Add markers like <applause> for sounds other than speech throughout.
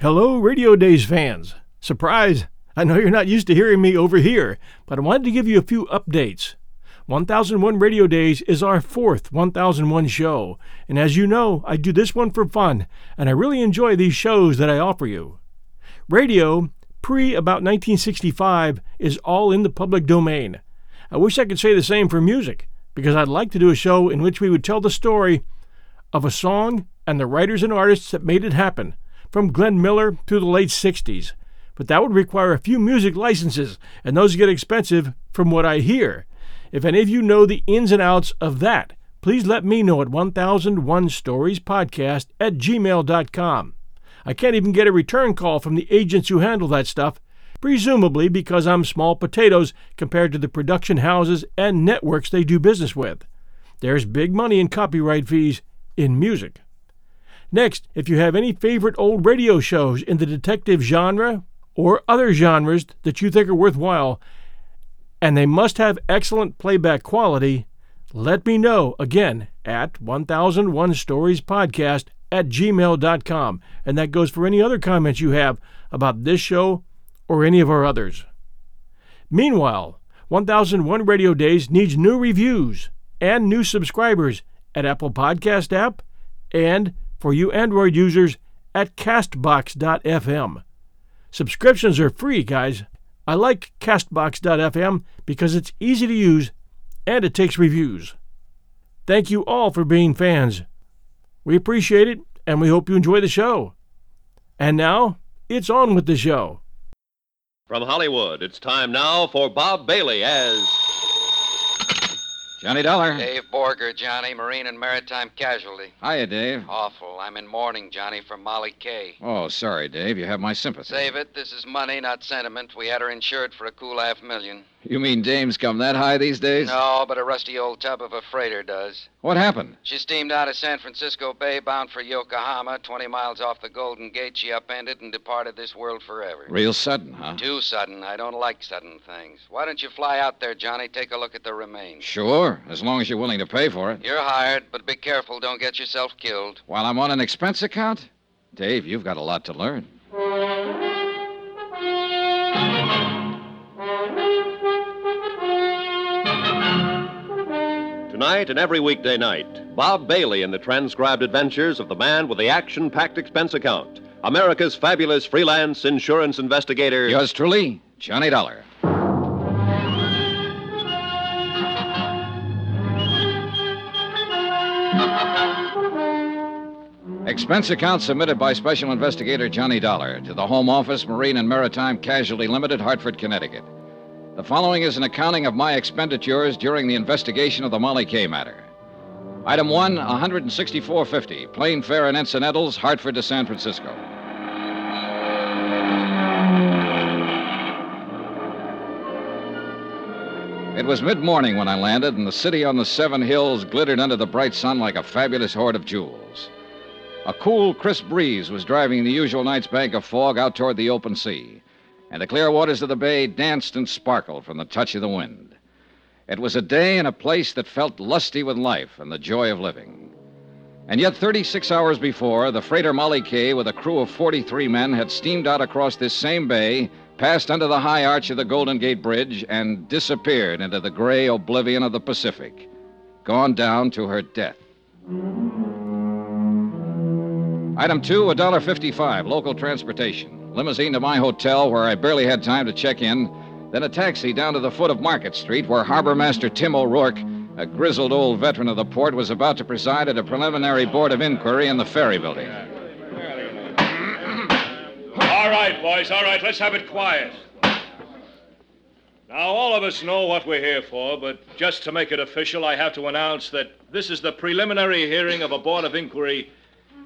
Hello, Radio Days fans. Surprise! I know you're not used to hearing me over here, but I wanted to give you a few updates. 1001 Radio Days is our fourth 1001 show, and as you know, I do this one for fun, and I really enjoy these shows that I offer you. Radio, pre about 1965, is all in the public domain. I wish I could say the same for music, because I'd like to do a show in which we would tell the story of a song and the writers and artists that made it happen, from Glenn Miller to the late 60s. But that would require a few music licenses, and those get expensive from what I hear. If any of you know the ins and outs of that, please let me know at 1001storiespodcast at gmail.com. I can't even get a return call from the agents who handle that stuff, presumably because I'm small potatoes compared to the production houses and networks they do business with. There's big money in copyright fees in music. Next, if you have any favorite old radio shows in the detective genre or other genres that you think are worthwhile, and they must have excellent playback quality, let me know again at 1001 Stories Podcast at gmail.com. And that goes for any other comments you have about this show or any of our others. Meanwhile, 1001 Radio Days needs new reviews and new subscribers at Apple Podcast app and for you Android users at castbox.fm. Subscriptions are free, guys. I like Castbox.fm because it's easy to use and it takes reviews. Thank you all for being fans. We appreciate it and we hope you enjoy the show. And now, it's on with the show. From Hollywood, it's time now for Bob Bailey as. Johnny Dollar. Dave Borger, Johnny, Marine and Maritime Casualty. Hiya, Dave. Awful. I'm in mourning, Johnny, for Molly Kay. Oh, sorry, Dave. You have my sympathy. Save it. This is money, not sentiment. We had her insured for a cool half million. You mean dames come that high these days? No, but a rusty old tub of a freighter does. What happened? She steamed out of San Francisco Bay bound for Yokohama. 20 miles off the Golden Gate, she upended and departed this world forever. Real sudden, huh? Too sudden. I don't like sudden things. Why don't you fly out there, Johnny? Take a look at the remains. Sure, as long as you're willing to pay for it. You're hired, but be careful. Don't get yourself killed. While I'm on an expense account? Dave, you've got a lot to learn. Tonight and every weekday night, Bob Bailey in the transcribed adventures of the man with the action packed expense account, America's fabulous freelance insurance investigator. Yours truly, Johnny Dollar. Expense account submitted by Special Investigator Johnny Dollar to the Home Office, Marine and Maritime Casualty Limited, Hartford, Connecticut. The following is an accounting of my expenditures during the investigation of the Molly K matter. Item 1, 164.50, plane fare and incidentals, Hartford to San Francisco. It was mid morning when I landed, and the city on the Seven Hills glittered under the bright sun like a fabulous hoard of jewels. A cool, crisp breeze was driving the usual night's bank of fog out toward the open sea, and the clear waters of the bay danced and sparkled from the touch of the wind. It was a day and a place that felt lusty with life and the joy of living. And yet, 36 hours before, the freighter Molly K, with a crew of 43 men, had steamed out across this same bay, passed under the high arch of the Golden Gate Bridge, and disappeared into the gray oblivion of the Pacific, gone down to her death. Item two, $1.55, local transportation. Limousine to my hotel, where I barely had time to check in. Then a taxi down to the foot of Market Street, where Harbor Master Tim O'Rourke, a grizzled old veteran of the port, was about to preside at a preliminary board of inquiry in the ferry building. <clears throat> All right, boys, all right. Let's have it quiet. Now, all of us know what we're here for, but just to make it official, I have to announce that this is the preliminary hearing of a board of inquiry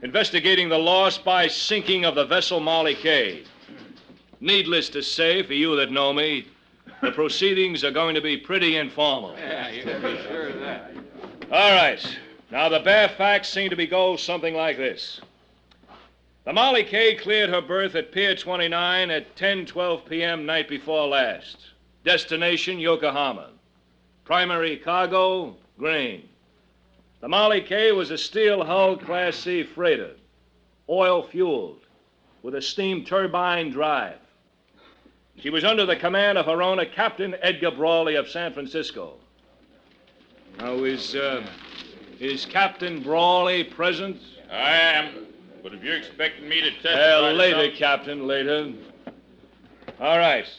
investigating the loss by sinking of the vessel Molly K. Needless to say, for you that know me, the proceedings are going to be pretty informal. Yeah, you can be sure of that. All right. Now, the bare facts seem to be go something like this. The Molly K cleared her berth at Pier 29 at 10:12 p.m. night before last. Destination Yokohama. Primary cargo grain. The Molly K was a steel hulled Class C freighter, oil fueled. with a steam turbine drive. She was under the command of her owner, Captain Edgar Brawley of San Francisco. Now, is, uh, is Captain Brawley present? I am. But if you're expecting me to testify. Uh, to later, Captain, later. All right.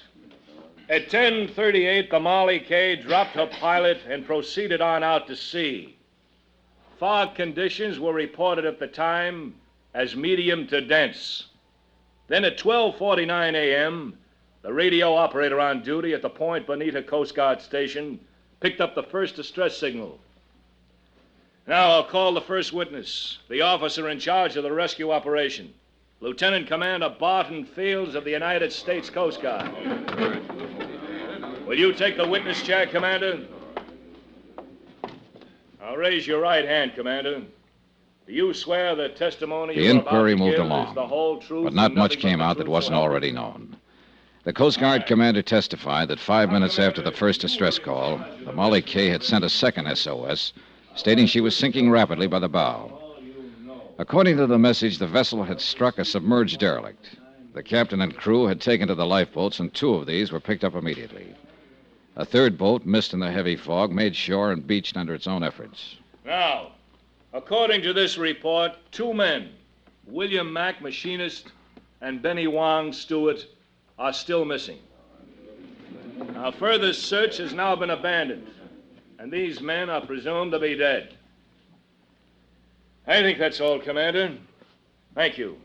At 10:38, the Molly K dropped her pilot and proceeded on out to sea. Fog conditions were reported at the time as medium to dense. Then at 12:49 a.m., the radio operator on duty at the Point Bonita Coast Guard station picked up the first distress signal. Now I'll call the first witness, the officer in charge of the rescue operation, Lieutenant Commander Barton Fields of the United States Coast Guard. Will you take the witness chair, Commander? I'll raise your right hand, Commander. Do you swear the testimony The inquiry moved along, the whole truth But not much came out that wasn't already known. The Coast Guard commander testified that five minutes after the first distress call, the Molly K had sent a second SOS, stating she was sinking rapidly by the bow. According to the message, the vessel had struck a submerged derelict. The captain and crew had taken to the lifeboats, and two of these were picked up immediately. A third boat, missed in the heavy fog, made shore and beached under its own efforts. Now, according to this report, two men, William Mack, machinist, and Benny Wong, steward, are still missing. Now, further search has now been abandoned, and these men are presumed to be dead. I think that's all, Commander. Thank you.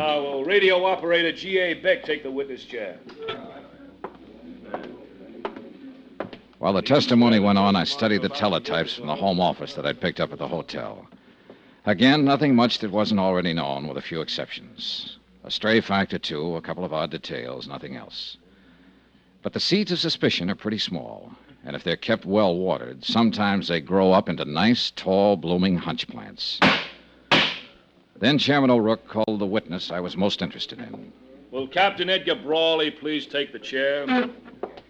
Now, will radio operator G.A. Beck take the witness chair? While the testimony went on, I studied the teletypes from the home office that I'd picked up at the hotel. Again, nothing much that wasn't already known, with a few exceptions. A stray fact or two, a couple of odd details, nothing else. But the seeds of suspicion are pretty small, and if they're kept well watered, sometimes they grow up into nice, tall, blooming hunch plants. Then Chairman O'Rourke called the witness I was most interested in. Will Captain Edgar Brawley please take the chair?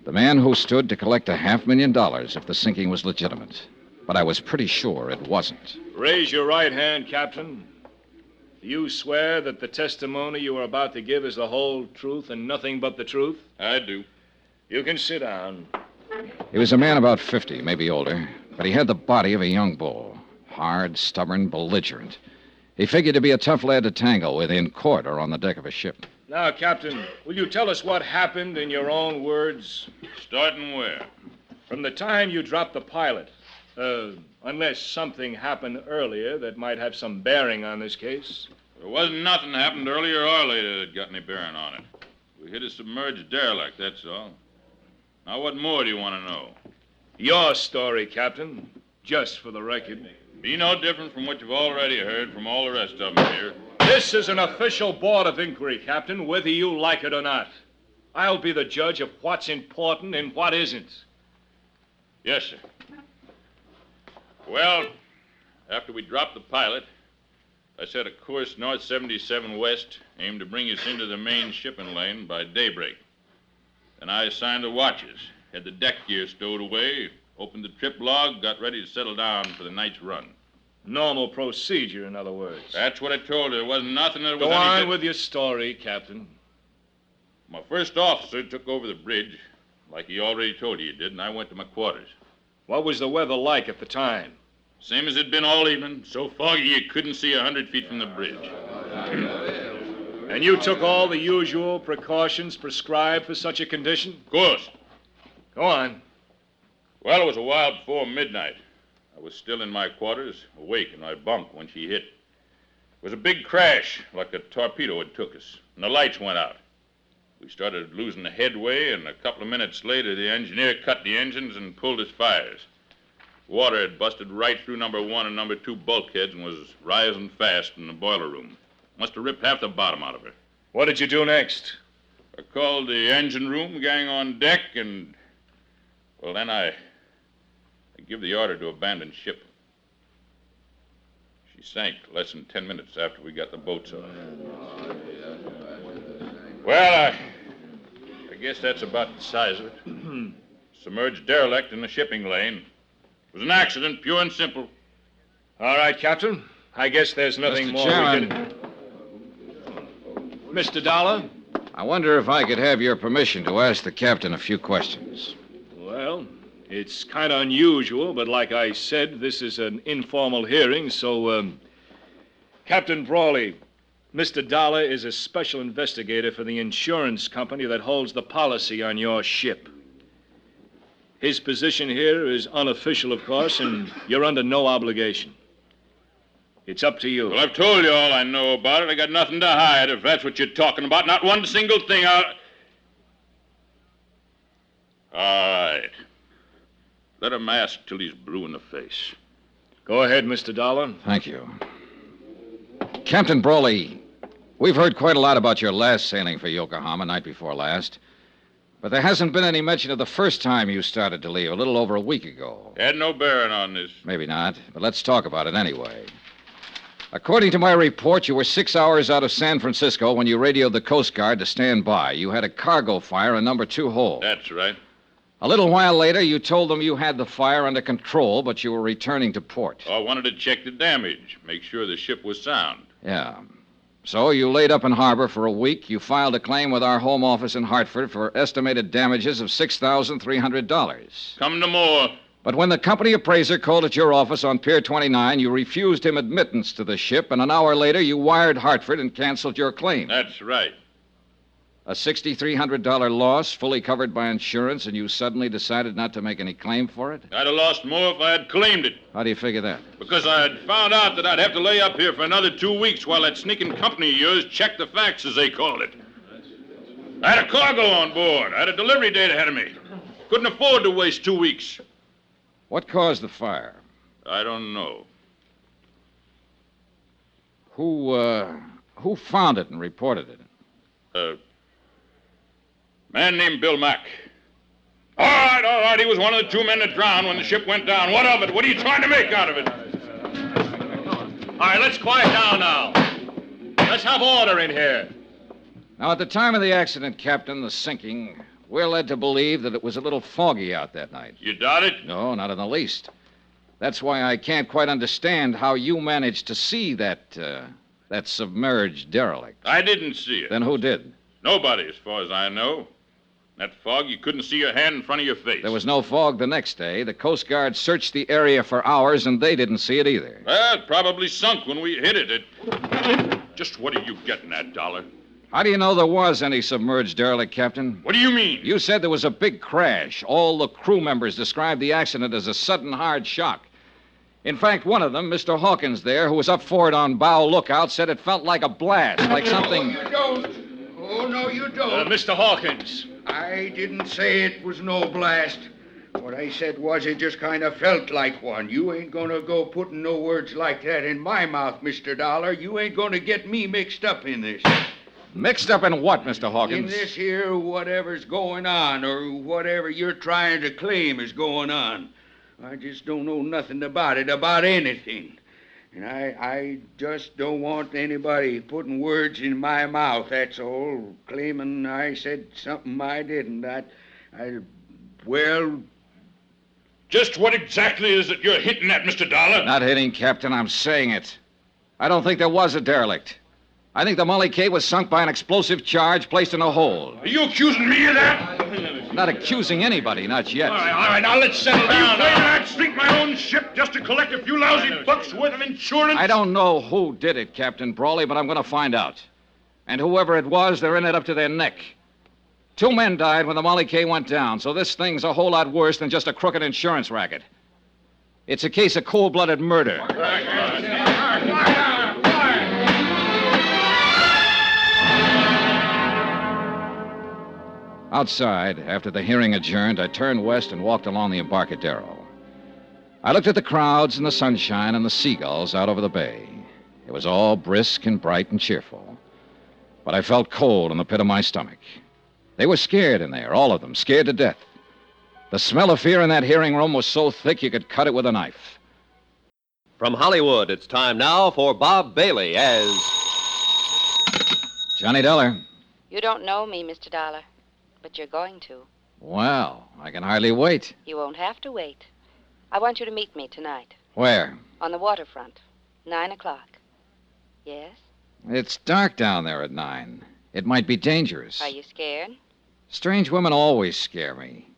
The man who stood to collect a half million dollars if the sinking was legitimate. But I was pretty sure it wasn't. Raise your right hand, Captain. Do you swear that the testimony you are about to give is the whole truth and nothing but the truth? I do. You can sit down. He was a man about 50, maybe older, but he had the body of a young bull. Hard, stubborn, belligerent. He figured to be a tough lad to tangle with in court or on the deck of a ship. Now, Captain, will you tell us what happened in your own words? Starting where? From the time you dropped the pilot. Uh, unless something happened earlier that might have some bearing on this case. There wasn't nothing happened earlier or later that got any bearing on it. We hit a submerged derelict, that's all. Now, what more do you want to know? Your story, Captain. Just for the record. Be no different from what you've already heard from all the rest of them here. This is an official board of inquiry, Captain, whether you like it or not. I'll be the judge of what's important and what isn't. Yes, sir. Well, after we dropped the pilot, I set a course north 77 west, aimed to bring us into the main shipping lane by daybreak. Then I assigned the watches, had the deck gear stowed away, opened the trip log, got ready to settle down for the night's run. Normal procedure, in other words. That's what I told her. There wasn't nothing that was Go on with your story, Captain. My first officer took over the bridge, like he already told you he did, and I went to my quarters. What was the weather like at the time? Same as it'd been all evening, so foggy you couldn't see a hundred feet from the bridge. <clears throat> And you took all the usual precautions prescribed for such a condition? Of course. Go on. Well, it was a while before midnight. I was still in my quarters, awake in my bunk when she hit. It was a big crash, like a torpedo had took us, and the lights went out. We started losing the headway, and a couple of minutes later, the engineer cut the engines and pulled his fires. Water had busted right through number one and number two bulkheads and was rising fast in the boiler room. Must have ripped half the bottom out of her. What did you do next? I called the engine room gang on deck, and well, then I, I give the order to abandon ship. She sank less than ten minutes after we got the boats off. Well, I, I guess that's about the size of it. <clears throat> Submerged derelict in the shipping lane. It was an accident, pure and simple. All right, Captain. I guess there's nothing Mr. more Chairman. we can... Mr. Dollar? I wonder if I could have your permission to ask the captain a few questions. Well, it's kind of unusual, but like I said, this is an informal hearing, so, um, Captain Brawley, Mr. Dollar is a special investigator for the insurance company that holds the policy on your ship. His position here is unofficial, of course, and you're under no obligation. It's up to you. Well, I've told you all I know about it. I got nothing to hide, if that's what you're talking about. Not one single thing out. All right. Let him ask till he's blue in the face. Go ahead, Mr. Dollar. Thank you. Captain Brawley, we've heard quite a lot about your last sailing for Yokohama night before last. But there hasn't been any mention of the first time you started to leave, a little over a week ago. Had no bearing on this. Maybe not, but let's talk about it anyway. According to my report, you were six hours out of San Francisco when you radioed the Coast Guard to stand by. You had a cargo fire in number two hold. That's right. A little while later, you told them you had the fire under control, but you were returning to port. Oh, I wanted to check the damage, make sure the ship was sound. Yeah. So you laid up in harbor for a week. You filed a claim with our home office in Hartford for estimated damages of $6,300. Come to more. But when the company appraiser called at your office on Pier 29, you refused him admittance to the ship, and an hour later you wired Hartford and canceled your claim. That's right. A $6,300 loss, fully covered by insurance, and you suddenly decided not to make any claim for it? I'd have lost more if I had claimed it. How do you figure that? Because I had found out that I'd have to lay up here for another two weeks while that sneaking company of yours checked the facts, as they called it. I had a cargo on board. I had a delivery date ahead of me. Couldn't afford to waste two weeks. What caused the fire? I don't know. Who, uh, who found it and reported it? A man named Bill Mack. All right, all right. He was one of the two men that drowned when the ship went down. What of it? What are you trying to make out of it? All right, let's quiet down now. Let's have order in here. Now, at the time of the accident, Captain, the sinking, we're led to believe that it was a little foggy out that night. You doubt it? No, not in the least. That's why I can't quite understand how you managed to see that, uh, that submerged derelict. I didn't see it. Then who did? Nobody, as far as I know. That fog, you couldn't see your hand in front of your face. There was no fog the next day. The Coast Guard searched the area for hours, and they didn't see it either. Well, it probably sunk when we hit it. It. Just what are you getting at, Dollar? How do you know there was any submerged derelict, Captain? What do you mean? You said there was a big crash. All the crew members described the accident as a sudden hard shock. In fact, one of them, Mr. Hawkins there, who was up forward on bow lookout, said it felt like a blast, like something. No, you don't. Oh, no, you Uh, don't. Mr. Hawkins. I didn't say it was no blast. What I said was it just kind of felt like one. You ain't gonna go putting no words like that in my mouth, Mr. Dollar. You ain't gonna get me mixed up in this. Mixed up in what, Mr. Hawkins? In this here, whatever's going on, or whatever you're trying to claim is going on. I just don't know nothing about it, about anything. And I, I just don't want anybody putting words in my mouth, that's all. Claiming I said something I didn't. I, I, well, Just what exactly is it you're hitting at, Mr. Dollar? Not hitting, Captain. I'm saying it. I don't think there was a derelict. I think the Molly K was sunk by an explosive charge placed in a hole. Are you accusing me of that? <laughs> I'm not accusing anybody, not yet. All right, all right, now let's settle down. Are you claiming I'd sink my own ship just to collect a few lousy bucks worth of insurance? I don't know who did it, Captain Brawley, but I'm going to find out. And whoever it was, they're in it up to their neck. Two men died when the Molly K went down, so this thing's a whole lot worse than just a crooked insurance racket. It's a case of cold blooded murder. Outside, after the hearing adjourned, I turned west and walked along the Embarcadero. I looked at the crowds and the sunshine and the seagulls out over the bay. It was all brisk and bright and cheerful. But I felt cold in the pit of my stomach. They were scared in there, all of them, scared to death. The smell of fear in that hearing room was so thick you could cut it with a knife. From Hollywood, it's time now for Bob Bailey as. Johnny Dollar. You don't know me, Mr. Dollar, but you're going to. Well, I can hardly wait. You won't have to wait. I want you to meet me tonight Where? on the waterfront. Nine o'clock. Yes? It's dark down there at nine. It might be dangerous. Are you scared? Strange women always scare me.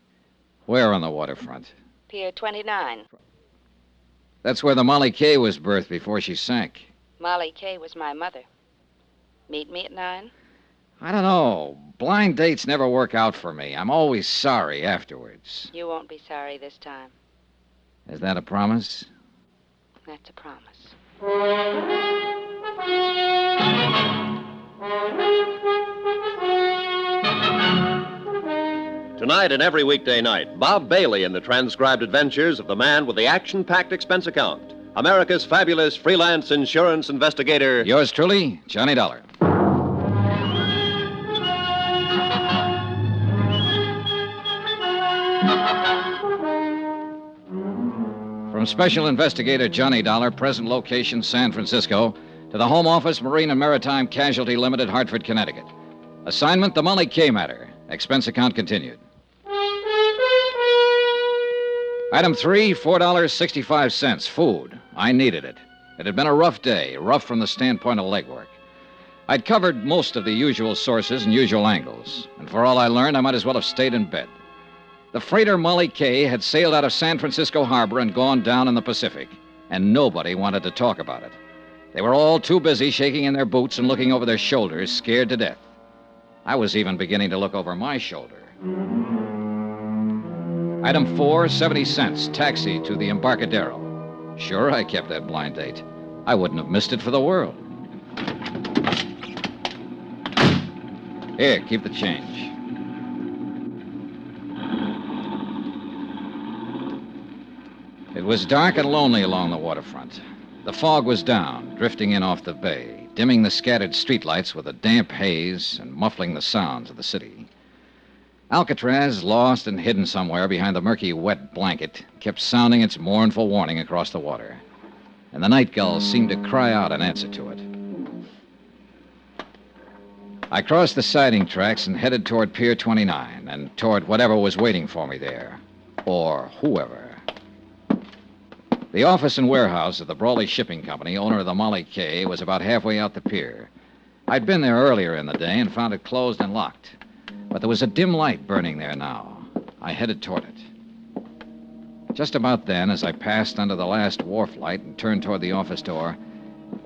Where on the waterfront? Pier 29. That's where the Molly Kay was berthed before she sank. Molly Kay was my mother. Meet me at nine? I don't know. Blind dates never work out for me. I'm always sorry afterwards. You won't be sorry this time. Is that a promise? That's a promise. Tonight and every weekday night, Bob Bailey in the transcribed adventures of the man with the action packed expense account. America's fabulous freelance insurance investigator. Yours truly, Johnny Dollar. From Special Investigator Johnny Dollar, present location San Francisco, to the Home Office, Marine and Maritime Casualty Limited, Hartford, Connecticut. Assignment The Molly K Matter. Expense account continued. Item three, $4.65. Food. I needed it. It had been a rough day, rough from the standpoint of legwork. I'd covered most of the usual sources and usual angles, and for all I learned, I might as well have stayed in bed. The freighter Molly K had sailed out of San Francisco Harbor and gone down in the Pacific, and nobody wanted to talk about it. They were all too busy shaking in their boots and looking over their shoulders, scared to death. I was even beginning to look over my shoulder. Item four, 70 cents, taxi to the Embarcadero. Sure, I kept that blind date. I wouldn't have missed it for the world. Here, keep the change. It was dark and lonely along the waterfront. The fog was down, drifting in off the bay, dimming the scattered streetlights with a damp haze and muffling the sounds of the city. Alcatraz, lost and hidden somewhere behind the murky, wet blanket, kept sounding its mournful warning across the water. And the night gulls seemed to cry out in answer to it. I crossed the siding tracks and headed toward Pier 29 and toward whatever was waiting for me there. Or whoever. The office and warehouse of the Brawley Shipping Company, owner of the Molly K, was about halfway out the pier. I'd been there earlier in the day and found it closed and locked. But there was a dim light burning there now. I headed toward it. Just about then, as I passed under the last wharf light and turned toward the office door,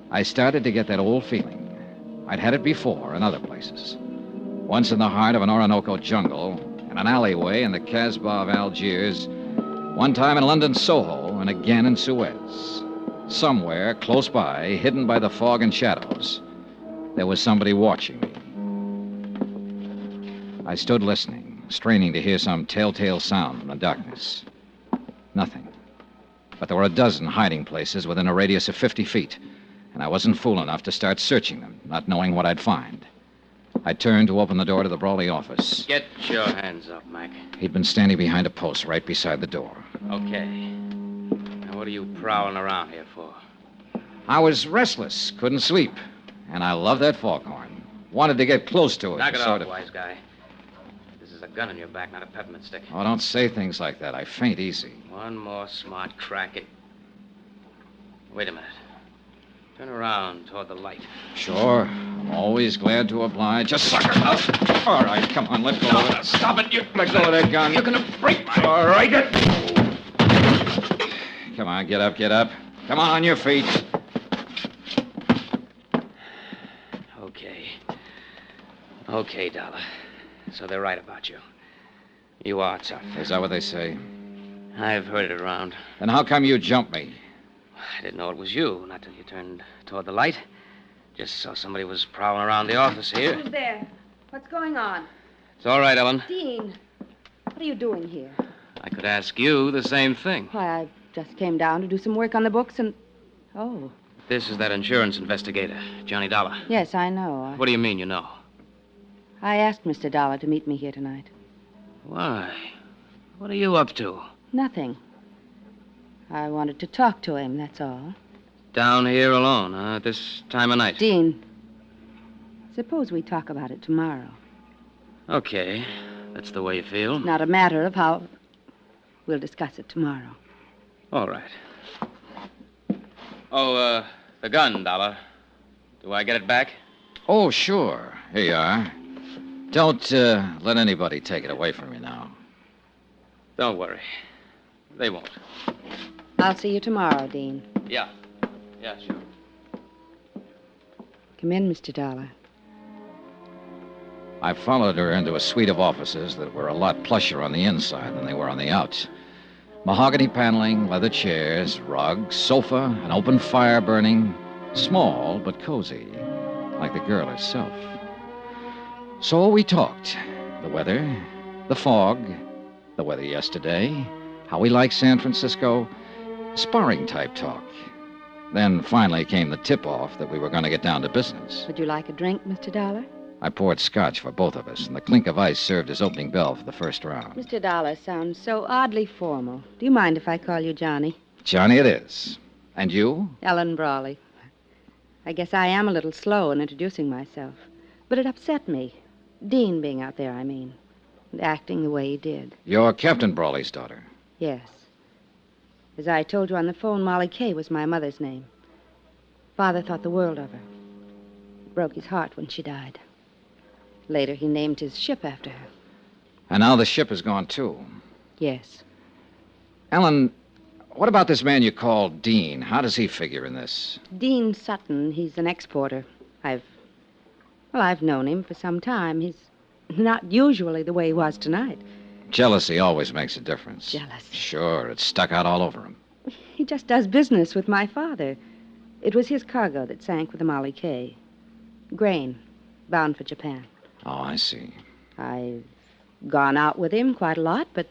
I started to get that old feeling. I'd had it before in other places. Once in the heart of an Orinoco jungle, in an alleyway in the Casbah of Algiers, one time in London Soho, and again in Suez. Somewhere close by, hidden by the fog and shadows, there was somebody watching me. I stood listening, straining to hear some telltale sound in the darkness. Nothing. But there were a dozen hiding places within a radius of 50 feet, and I wasn't fool enough to start searching them, not knowing what I'd find. I turned to open the door to the Brawley office. Get your hands up, Mac. He'd been standing behind a post right beside the door. Okay. What are you prowling around here for? I was restless, couldn't sleep, and I love that foghorn. Wanted to get close to it. Knock it sort off, of- wise guy. This is a gun in your back, not a peppermint stick. Oh, don't say things like that. I faint easy. One more smart crack at. Wait a minute. Turn around toward the light. Sure. I'm always glad to oblige. Just sucker. Oh, all right, come on, let go of it. Stop it! You, Let go of that gun. you're gonna break my. All right. Come on, get up, get up. Come on, on your feet. Okay. Okay, Dollar. So they're right about you. You are tough. Is that what they say? I've heard it around. Then how come you jumped me? I didn't know it was you, not till you turned toward the light. Just saw somebody was prowling around the office here. Who's there? What's going on? It's all right, Ellen. Dean, what are you doing here? I could ask you the same thing. Why, I just came down to do some work on the books and. Oh, This is that insurance investigator, Johnny Dollar. yes, I know. I, What do you mean you know? I asked Mr. Dollar to meet me here tonight. Why? What are you up to? Nothing. I wanted to talk to him, that's all. Down here alone, huh? At this time of night. Dean, suppose we talk about it tomorrow. Okay. That's the way you feel. It's Not a matter of how. We'll discuss it tomorrow. All right. Oh, uh, The gun, Dollar. Do I get it back? Oh, sure. Here you are. Don't uh, let anybody take it away from you now. Don't worry. They won't. I'll see you tomorrow, Dean. Yeah. Yeah, sure. Come in, Mr. Dollar. I followed her into a suite of offices that were a lot plusher on the inside than they were on the outs. Mahogany paneling, leather chairs, rugs, sofa, an open fire burning. Small, but cozy, like the girl herself. So we talked. The weather, the fog, the weather yesterday, how we like San Francisco, sparring type talk. Then finally came the tip off that we were going to get down to business. Would you like a drink, Mr. Dollar? I poured scotch for both of us, and the clink of ice served as opening bell for the first round. Mr. Dollar sounds so oddly formal. Do you mind if I call you Johnny? Johnny, it is. And you? Ellen Brawley. I guess I am a little slow in introducing myself. But it upset me. Dean being out there, I mean. And acting the way he did. You're Captain Brawley's daughter. Yes. As I told you on the phone, Molly Kay was my mother's name. Father thought the world of her. It broke his heart when she died. Later, he named his ship after her. And now the ship is gone, too. Yes. Ellen, what about this man you call Dean? How does he figure in this? Dean Sutton, he's an exporter. I've. Well, I've known him for some time. He's not usually the way he was tonight. Jealousy always makes a difference. Jealousy. Sure, it's stuck out all over him. He just does business with my father. It was his cargo that sank with the Molly Kay. Grain, bound for Japan. Oh, I see. I've gone out with him quite a lot, but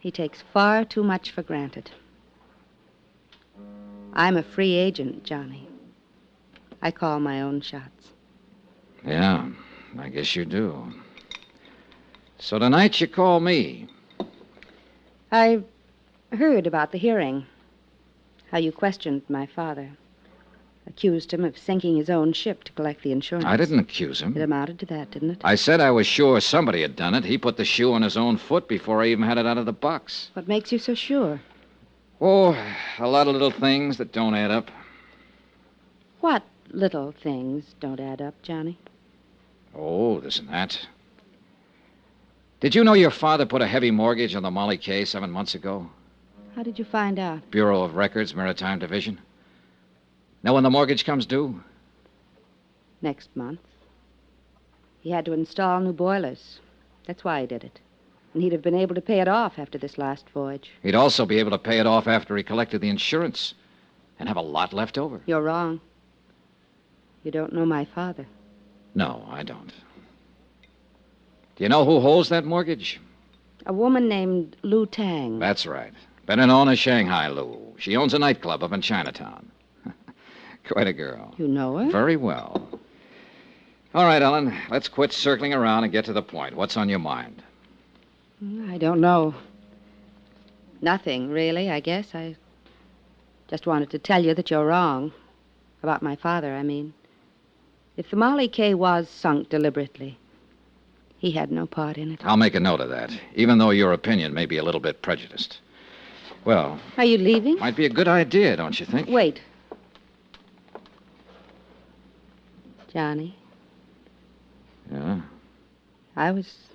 he takes far too much for granted. I'm a free agent, Johnny. I call my own shots. Yeah, I guess you do. So tonight you call me. I heard about the hearing. How you questioned my father. Accused him of sinking his own ship to collect the insurance. I didn't accuse him. It amounted to that, didn't it? I said I was sure somebody had done it. He put the shoe on his own foot before I even had it out of the box. What makes you so sure? Oh, a lot of little things that don't add up. What little things don't add up, Johnny? Oh, this and that. Did you know your father put a heavy mortgage on the Molly Kay seven months ago? How did you find out? Bureau of Records, Maritime Division. Know when the mortgage comes due? Next month. He had to install new boilers. That's why he did it. And he'd have been able to pay it off after this last voyage. He'd also be able to pay it off after he collected the insurance and have a lot left over. You're wrong. You don't know my father. No, I don't. Do you know who holds that mortgage? A woman named Lu Tang. That's right. Better known as Shanghai Lou. She owns a nightclub up in Chinatown. Quite a girl. You know her? Very well. All right, Ellen, let's quit circling around and get to the point. What's on your mind? Mm, I don't know. Nothing, really, I guess. I just wanted to tell you that you're wrong. About my father, I mean. If the Molly Kay was sunk deliberately, he had no part in it. I'll make a note of that, even though your opinion may be a little bit prejudiced. Well, Are you leaving? might be a good idea, don't you think? Wait. Johnny, Yeah. I was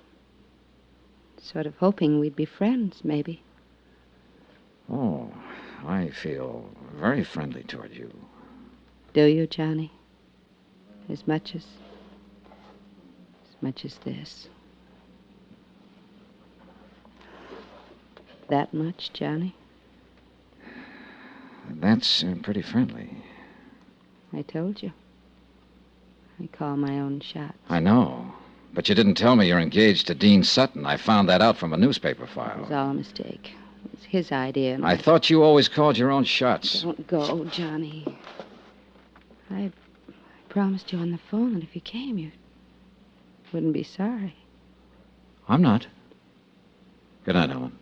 sort of hoping we'd be friends, maybe. Oh, I feel very friendly toward you. Do you, Johnny? As much as. as much as this. That much, Johnny? That's uh, pretty friendly. I told you. I call my own shots. I know. But you didn't tell me you're engaged to Dean Sutton. I found that out from a newspaper file. It was all a mistake. It was his idea. I thought you always called your own shots. Don't go, Johnny. I, I promised you on the phone that if you came, you wouldn't be sorry. I'm not. Good night, Ellen.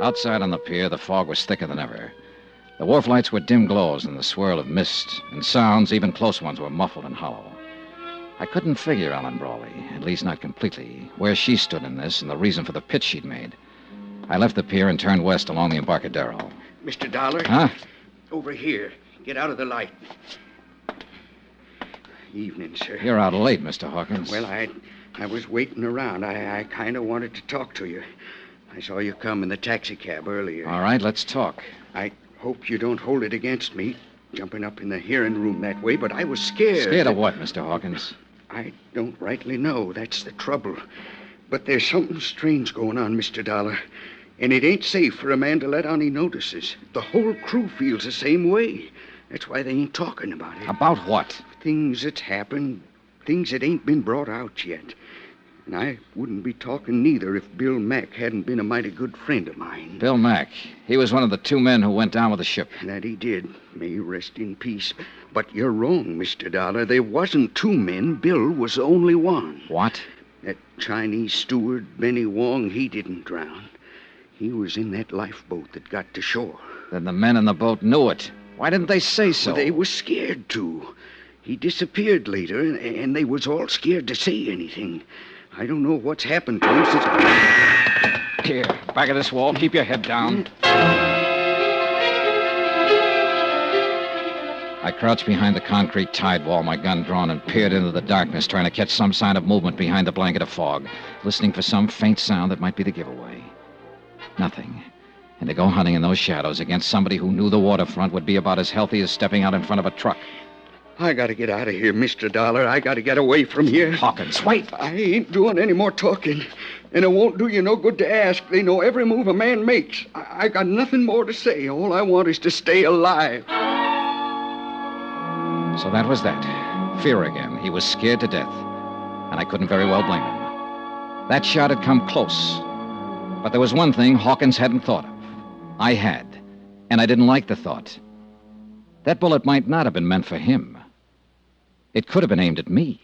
Outside on the pier, the fog was thicker than ever. The wharf lights were dim glows in the swirl of mist, and sounds, even close ones, were muffled and hollow. I couldn't figure Ellen Brawley, at least not completely, where she stood in this and the reason for the pitch she'd made. I left the pier and turned west along the Embarcadero. Mr. Dollar. Huh? Over here. Get out of the light. Evening, sir. You're out late, Mr. Hawkins. Well, I I was waiting around. I, I kind of wanted to talk to you. I saw you come in the taxicab earlier. All right, let's talk. I hope you don't hold it against me, jumping up in the hearing room that way, but I was scared. Scared of what, Mr. Hawkins? I don't rightly know. That's the trouble. But there's something strange going on, Mr. Dollar. And it ain't safe for a man to let on he notices. The whole crew feels the same way. That's why they ain't talking about it. About what? Things that's happened, things that ain't been brought out yet. And I wouldn't be talking neither if Bill Mack hadn't been a mighty good friend of mine. Bill Mack. He was one of the two men who went down with the ship. That he did. May he rest in peace. But you're wrong, Mr. Dollar. There wasn't two men. Bill was the only one. What? That Chinese steward, Benny Wong, he didn't drown. He was in that lifeboat that got to shore. Then the men in the boat knew it. Why didn't they say so? Well, they were scared to. He disappeared later, and, and they was all scared to say anything. I don't know what's happened to him since. Here, back of this wall. Keep your head down. I crouched behind the concrete tide wall, my gun drawn, and peered into the darkness, trying to catch some sign of movement behind the blanket of fog, listening for some faint sound that might be the giveaway. Nothing. And to go hunting in those shadows against somebody who knew the waterfront would be about as healthy as stepping out in front of a truck. I gotta get out of here, Mr. Dollar. I gotta get away from here. Hawkins, wait. I ain't doing any more talking. And it won't do you no good to ask. They know every move a man makes. I, I got nothing more to say. All I want is to stay alive. So that was that. Fear again. He was scared to death. And I couldn't very well blame him. That shot had come close. But there was one thing Hawkins hadn't thought of. I had. And I didn't like the thought. That bullet might not have been meant for him. It could have been aimed at me.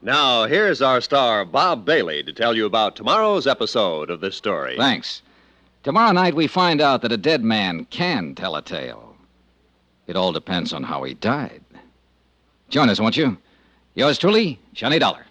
Now, here's our star, Bob Bailey, to tell you about tomorrow's episode of this story. Thanks. Tomorrow night we find out that a dead man can tell a tale. It all depends on how he died. Join us, won't you? Yours truly, Johnny Dollar.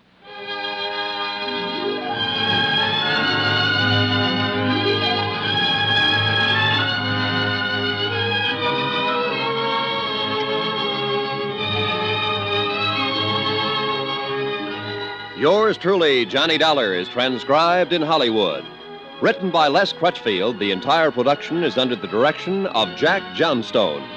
Yours truly, Johnny Dollar, is transcribed in Hollywood. Written by Les Crutchfield, the entire production is under the direction of Jack Johnstone.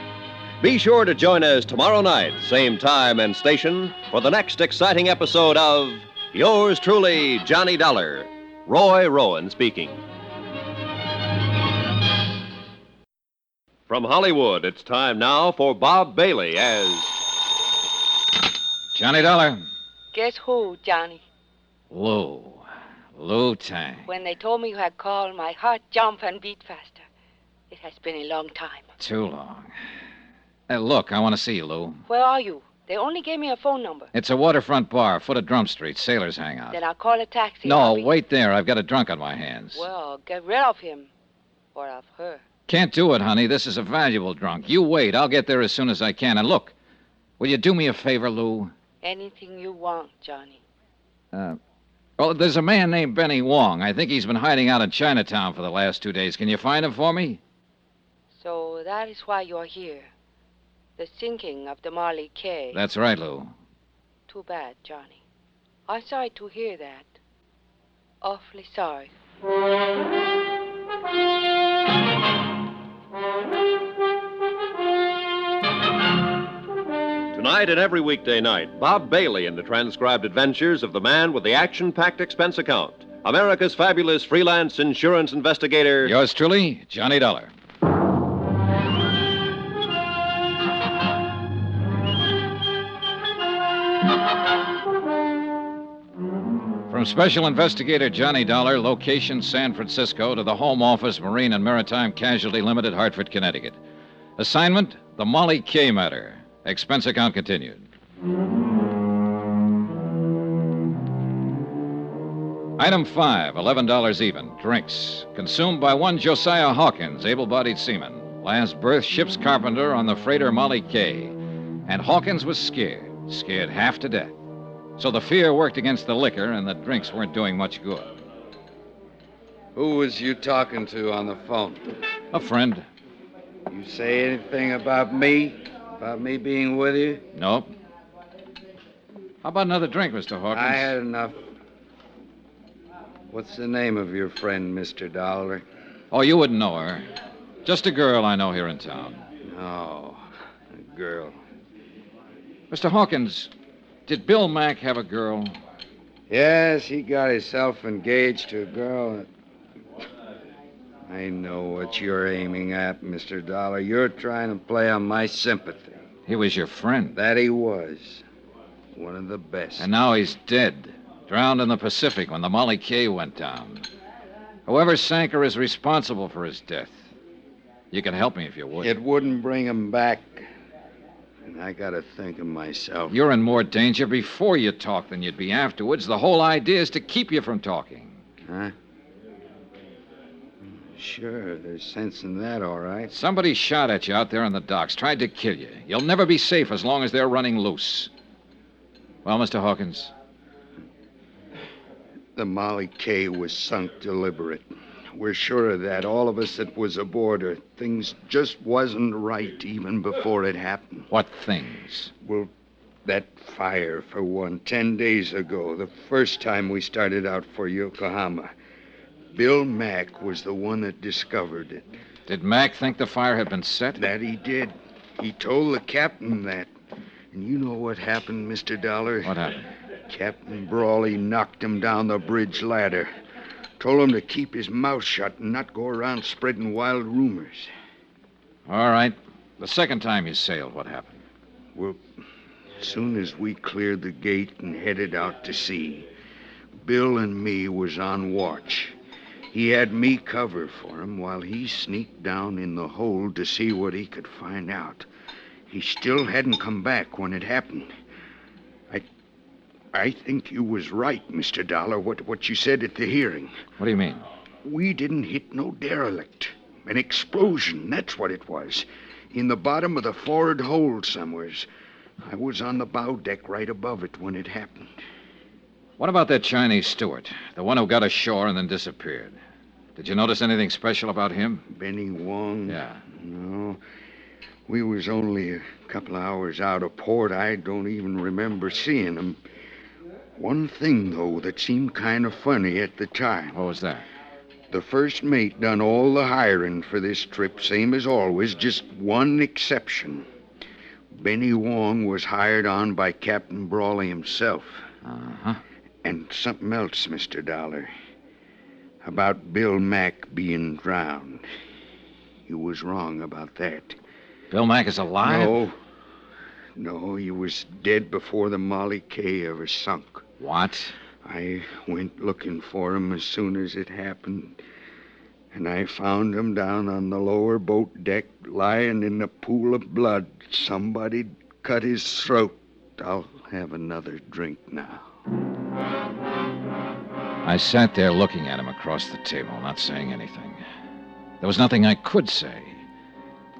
Be sure to join us tomorrow night, same time and station, for the next exciting episode of Yours truly, Johnny Dollar. Roy Rowan speaking. From Hollywood, it's time now for Bob Bailey as. Johnny Dollar. Guess who, Johnny? Lou. Lou Tang. When they told me you had called, my heart jumped and beat faster. It has been a long time. Too long. Hey, look, I want to see you, Lou. Where are you? They only gave me a phone number. It's a waterfront bar, foot of Drumm Street, Sailors Hangout. Then I'll call a taxi. No, I'll wait there. I've got a drunk on my hands. Well, get rid of him. Or of her. Can't do it, honey. This is a valuable drunk. You wait. I'll get there as soon as I can. And look, will you do me a favor, Lou? Anything you want, Johnny. Uh, well, there's a man named Benny Wong. I think he's been hiding out in Chinatown for the last two days. Can you find him for me? So that is why you're here. The sinking of the Molly K. That's right, Lou. Too bad, Johnny. I'm sorry to hear that. Awfully sorry. Tonight and every weekday night, Bob Bailey in the transcribed adventures of the man with the action packed expense account. America's fabulous freelance insurance investigator. Yours truly, Johnny Dollar. From Special Investigator Johnny Dollar, location San Francisco, to the Home Office, Marine and Maritime Casualty Limited, Hartford, Connecticut. Assignment The Molly K Matter. Expense account continued. Item five, $11 even. Drinks. Consumed by one Josiah Hawkins, able bodied seaman. Last berth, ship's carpenter on the freighter Molly K. And Hawkins was scared, scared half to death. So the fear worked against the liquor, and the drinks weren't doing much good. Who was you talking to on the phone? A friend? You say anything about me? About me being with you? Nope. How about another drink, Mr. Hawkins? I had enough. What's the name of your friend, Mr. Dollar? Oh, you wouldn't know her. Just a girl I know here in town. Oh, a girl. Mr. Hawkins, did Bill Mack have a girl? Yes, he got himself engaged to a girl. I know what you're aiming at, Mr. Dollar. You're trying to play on my sympathy. He was your friend. That he was. One of the best. And now he's dead. Drowned in the Pacific when the Molly K went down. Whoever sank her is responsible for his death. You can help me if you would. It wouldn't bring him back. And I gotta think of myself. You're in more danger before you talk than you'd be afterwards. The whole idea is to keep you from talking. Huh? Sure, there's sense in that, all right. Somebody shot at you out there on the docks, tried to kill you. You'll never be safe as long as they're running loose. Well, Mr. Hawkins, The Molly K was sunk deliberate. We're sure of that, all of us that was aboard her. Things just wasn't right even before it happened. what things? Well, that fire, for one, ten days ago, the first time we started out for Yokohama. Bill Mack was the one that discovered it. Did Mack think the fire had been set? That he did. He told the captain that. And you know what happened, Mr. Dollar? What happened? Captain Brawley knocked him down the bridge ladder. Told him to keep his mouth shut and not go around spreading wild rumors. All right. The second time you sailed, what happened? Well, soon as we cleared the gate and headed out to sea, Bill and me was on watch. He had me cover for him while he sneaked down in the hold to see what he could find out. He still hadn't come back when it happened. I think you was right, Mr. Dollar, what, what you said at the hearing. What do you mean? We didn't hit no derelict. An explosion, that's what it was. In the bottom of the forward hold somewheres. I was on the bow deck right above it when it happened. What about that Chinese steward, the one who got ashore and then disappeared? Did you notice anything special about him? Benny Wong? Yeah. No. We was only a couple of hours out of port. I don't even remember seeing him. One thing, though, that seemed kind of funny at the time. What was that? The first mate done all the hiring for this trip, same as always, just one exception. Benny Wong was hired on by Captain Brawley himself. Uh huh. And something else, Mr. Dollar. About Bill Mack being drowned. You was wrong about that. Bill Mack is alive? No. No, he was dead before the Molly K ever sunk. What? I went looking for him as soon as it happened. And I found him down on the lower boat deck, lying in a pool of blood. Somebody'd cut his throat. I'll have another drink now. I sat there looking at him across the table, not saying anything. There was nothing I could say.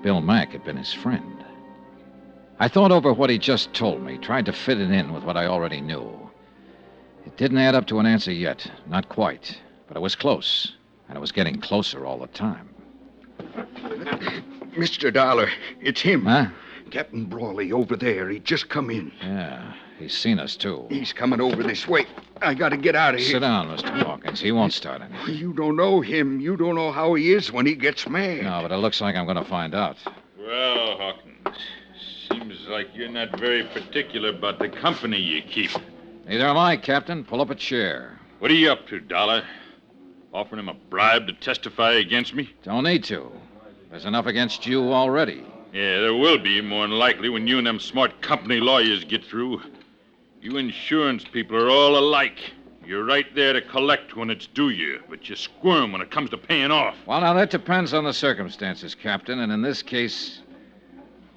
Bill Mack had been his friend. I thought over what he just told me, tried to fit it in with what I already knew. It didn't add up to an answer yet, not quite, but it was close, and it was getting closer all the time. <coughs> Mr. Dollar, it's him. Huh? Captain Brawley over there. He just come in. Yeah, he's seen us too. He's coming over this way. I gotta get out of here. Sit down, Mr. Hawkins. He won't start anything. You don't know him. You don't know how he is when he gets mad. No, but it looks like I'm going to find out. Well, Hawkins, seems like you're not very particular about the company you keep. Neither am I, Captain. Pull up a chair. What are you up to, Dollar? Offering him a bribe to testify against me? Don't need to. There's enough against you already. Yeah, there will be, more than likely, when you and them smart company lawyers get through. You insurance people are all alike. You're right there to collect when it's due you, but you squirm when it comes to paying off. Well, now, that depends on the circumstances, Captain, and in this case,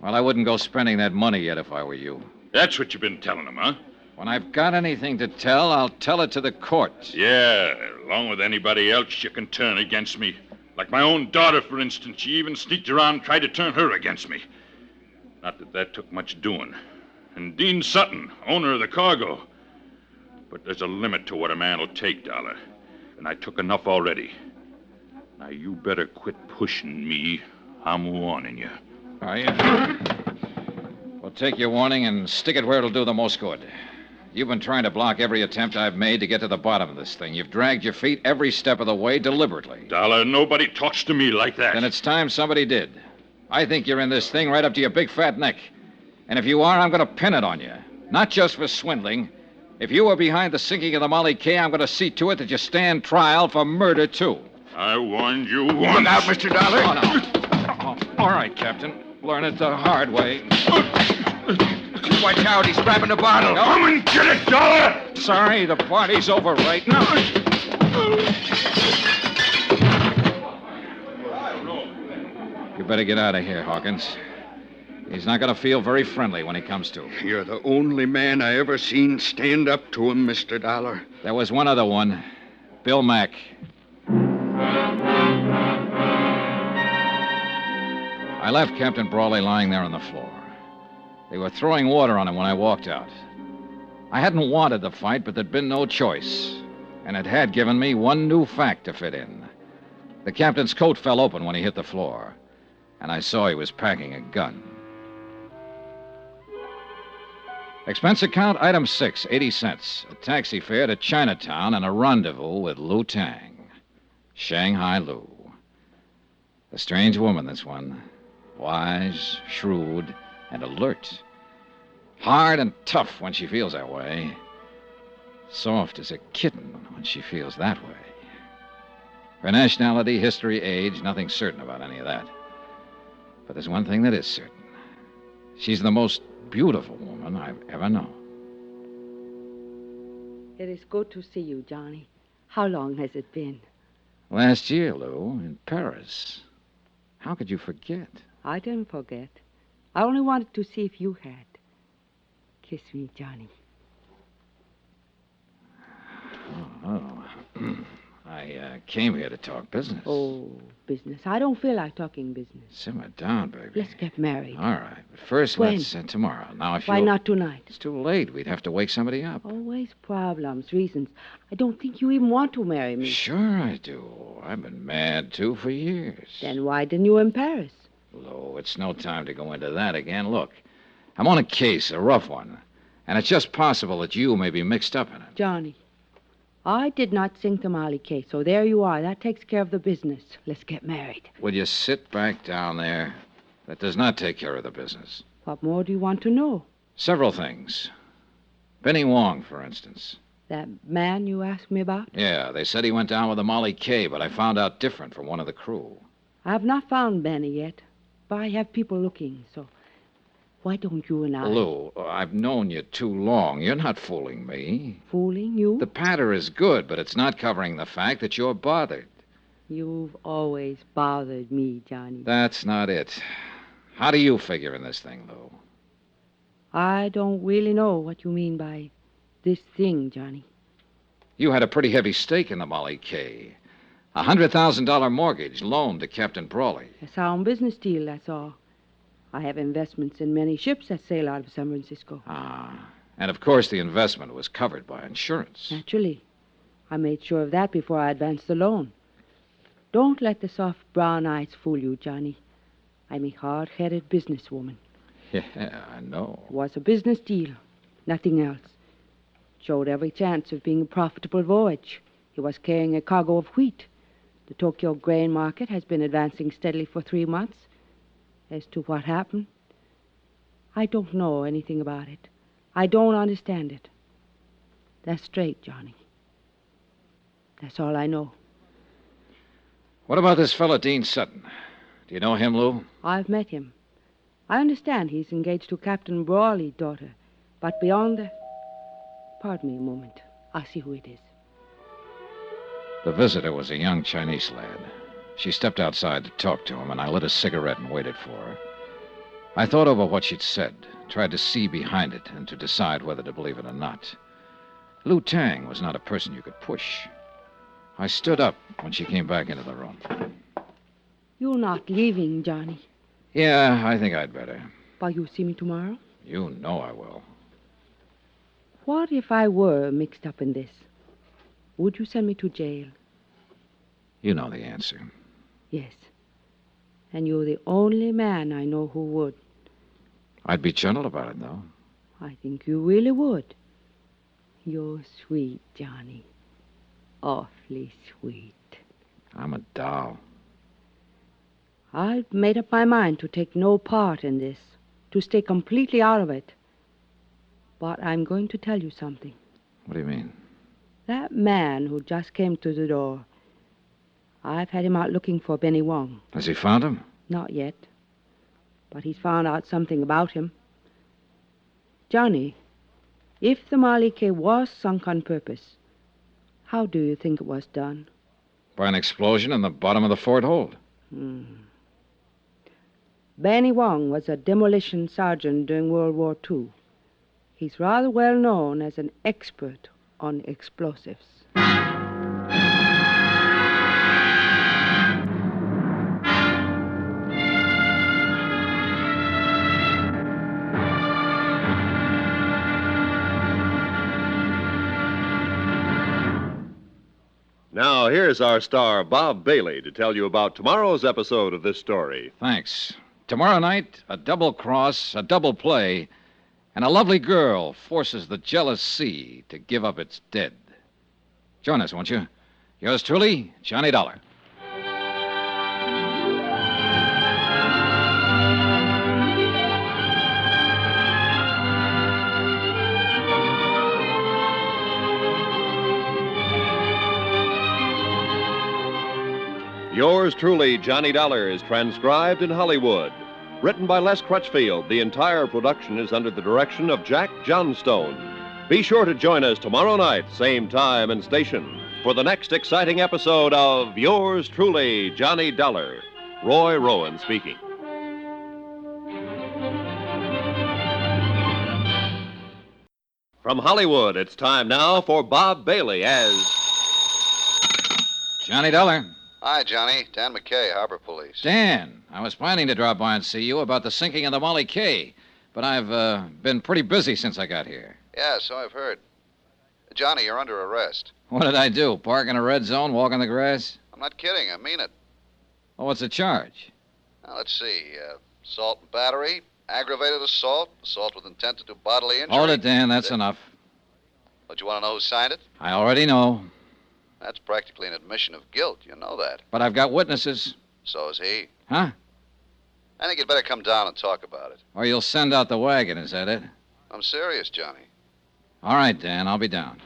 well, I wouldn't go spending that money yet if I were you. That's what you've been telling them, huh? When I've got anything to tell, I'll tell it to the court. Yeah, along with anybody else you can turn against me. Like my own daughter, for instance. She even sneaked around and tried to turn her against me. Not that that took much doing. And Dean Sutton, owner of the cargo. But there's a limit to what a man will take, Dollar. And I took enough already. Now you better quit pushing me. I'm warning you. Are you? Well, take your warning and stick it where it'll do the most good. You've been trying to block every attempt I've made to get to the bottom of this thing. You've dragged your feet every step of the way deliberately. Dollar, nobody talks to me like that. Then it's time somebody did. I think you're in this thing right up to your big fat neck. And if you are, I'm going to pin it on you. Not just for swindling. If you were behind the sinking of the Molly K, I'm going to see to it that you stand trial for murder, too. I warned you once. Look out, Mr. Dollar. Oh, no. Oh, all right, Captain. Learn it the hard way. <laughs> Watch out, he's grabbing the bottle. Come and get it, Dollar! Sorry, the party's over right now. You better get out of here, Hawkins. He's not going to feel very friendly when he comes to. You're the only man I ever seen stand up to him, Mr. Dollar. There was one other one Bill Mack. I left Captain Brawley lying there on the floor. They were throwing water on him when I walked out. I hadn't wanted the fight, but there'd been no choice. And it had given me one new fact to fit in. The captain's coat fell open when he hit the floor, and I saw he was packing a gun. Expense account item six, 80 cents. A taxi fare to Chinatown and a rendezvous with Lou Tang. Shanghai Lou. A strange woman, this one. Wise, shrewd, and alert. Hard and tough when she feels that way. Soft as a kitten when she feels that way. Her nationality, history, age, nothing certain about any of that. But there's one thing that is certain. She's the most beautiful woman I've ever known. It is good to see you, Johnny. How long has it been? Last year, Lou, in Paris. How could you forget? I didn't forget. I only wanted to see if you had. Kiss me, Johnny. Oh. <clears throat> I uh, came here to talk business. Oh, business. I don't feel like talking business. Simmer down, baby. Let's get married. All right, but first When? let's uh, tomorrow. Now, if Why you not tonight? It's too late. We'd have to wake somebody up. Always problems, reasons. I don't think you even want to marry me. Sure I do. I've been mad too for years. Then why didn't you in Paris? Lou, it's no time to go into that again. Look, I'm on a case, a rough one, and it's just possible that you may be mixed up in it. Johnny, I did not sink the Molly K, so there you are. That takes care of the business. Let's get married. Will you sit back down there? That does not take care of the business. What more do you want to know? Several things. Benny Wong, for instance. That man you asked me about? Yeah, they said he went down with the Molly K, but I found out different from one of the crew. I have not found Benny yet, but I have people looking, so why don't you and I. Lou, I've known you too long. You're not fooling me. Fooling you? The patter is good, but it's not covering the fact that you're bothered. You've always bothered me, Johnny. That's not it. How do you figure in this thing, Lou? I don't really know what you mean by this thing, Johnny. You had a pretty heavy stake in the Molly K. A hundred thousand dollar mortgage loaned to Captain Brawley. A sound business deal, that's all. I have investments in many ships that sail out of San Francisco. Ah. And of course the investment was covered by insurance. Naturally. I made sure of that before I advanced the loan. Don't let the soft brown eyes fool you, Johnny. I'm a hard headed businesswoman. <laughs> Yeah, I know. It was a business deal, nothing else. Showed every chance of being a profitable voyage. He was carrying a cargo of wheat. The Tokyo grain market has been advancing steadily for three months. As to what happened, I don't know anything about it. I don't understand it. That's straight, Johnny. That's all I know. What about this fellow, Dean Sutton? Do you know him, Lou? I've met him. I understand he's engaged to Captain Brawley's daughter. But beyond that. Pardon me a moment. I'll see who it is. The visitor was a young Chinese lad. She stepped outside to talk to him, and I lit a cigarette and waited for her. I thought over what she'd said, tried to see behind it, and to decide whether to believe it or not. Lou Tang was not a person you could push. I stood up when she came back into the room. You're not leaving, Johnny. Yeah, I think I'd better. But you see me tomorrow? You know I will. What if I were mixed up in this? Would you send me to jail? You know the answer. Yes. And you're the only man I know who would. I'd be gentle about it, though. I think you really would. You're sweet, Johnny. Awfully sweet. I'm a doll. I've made up my mind to take no part in this, to stay completely out of it. But I'm going to tell you something. What do you mean? That man who just came to the door, I've had him out looking for Benny Wong. Has he found him? Not yet. But he's found out something about him. Johnny, if the K was sunk on purpose, how do you think it was done? By an explosion in the bottom of the fort hold. Hmm. Benny Wong was a demolition sergeant during World War II. He's rather well known as an expert on explosives. Now, here's our star, Bob Bailey, to tell you about tomorrow's episode of this story. Thanks. Tomorrow night, a double cross, a double play, and a lovely girl forces the jealous sea to give up its dead. Join us, won't you? Yours truly, Johnny Dollar. Yours truly, Johnny Dollar, is transcribed in Hollywood. Written by Les Crutchfield, the entire production is under the direction of Jack Johnstone. Be sure to join us tomorrow night, same time and station, for the next exciting episode of Yours truly, Johnny Dollar. Roy Rowan speaking. From Hollywood, it's time now for Bob Bailey as. Johnny Dollar. Hi, Johnny. Dan McKay, Harbor Police. Dan, I was planning to drop by and see you about the sinking of the Molly K, but I've uh, been pretty busy since I got here. Yeah, so I've heard. Johnny, you're under arrest. What did I do? Park in a red zone, walk on the grass? I'm not kidding. I mean it. Oh, what's the charge? Now, let's see. Uh, assault and battery, aggravated assault, assault with intent to do bodily injury. Hold it, Dan. That's enough. But you want to know who signed it? I already know, That's practically an admission of guilt. You know that. but I've got witnesses. So is he. Huh? I think you'd better come down and talk about it. Or you'll send out the wagon, is that it? I'm serious, Johnny. All right, Dan, I'll be down.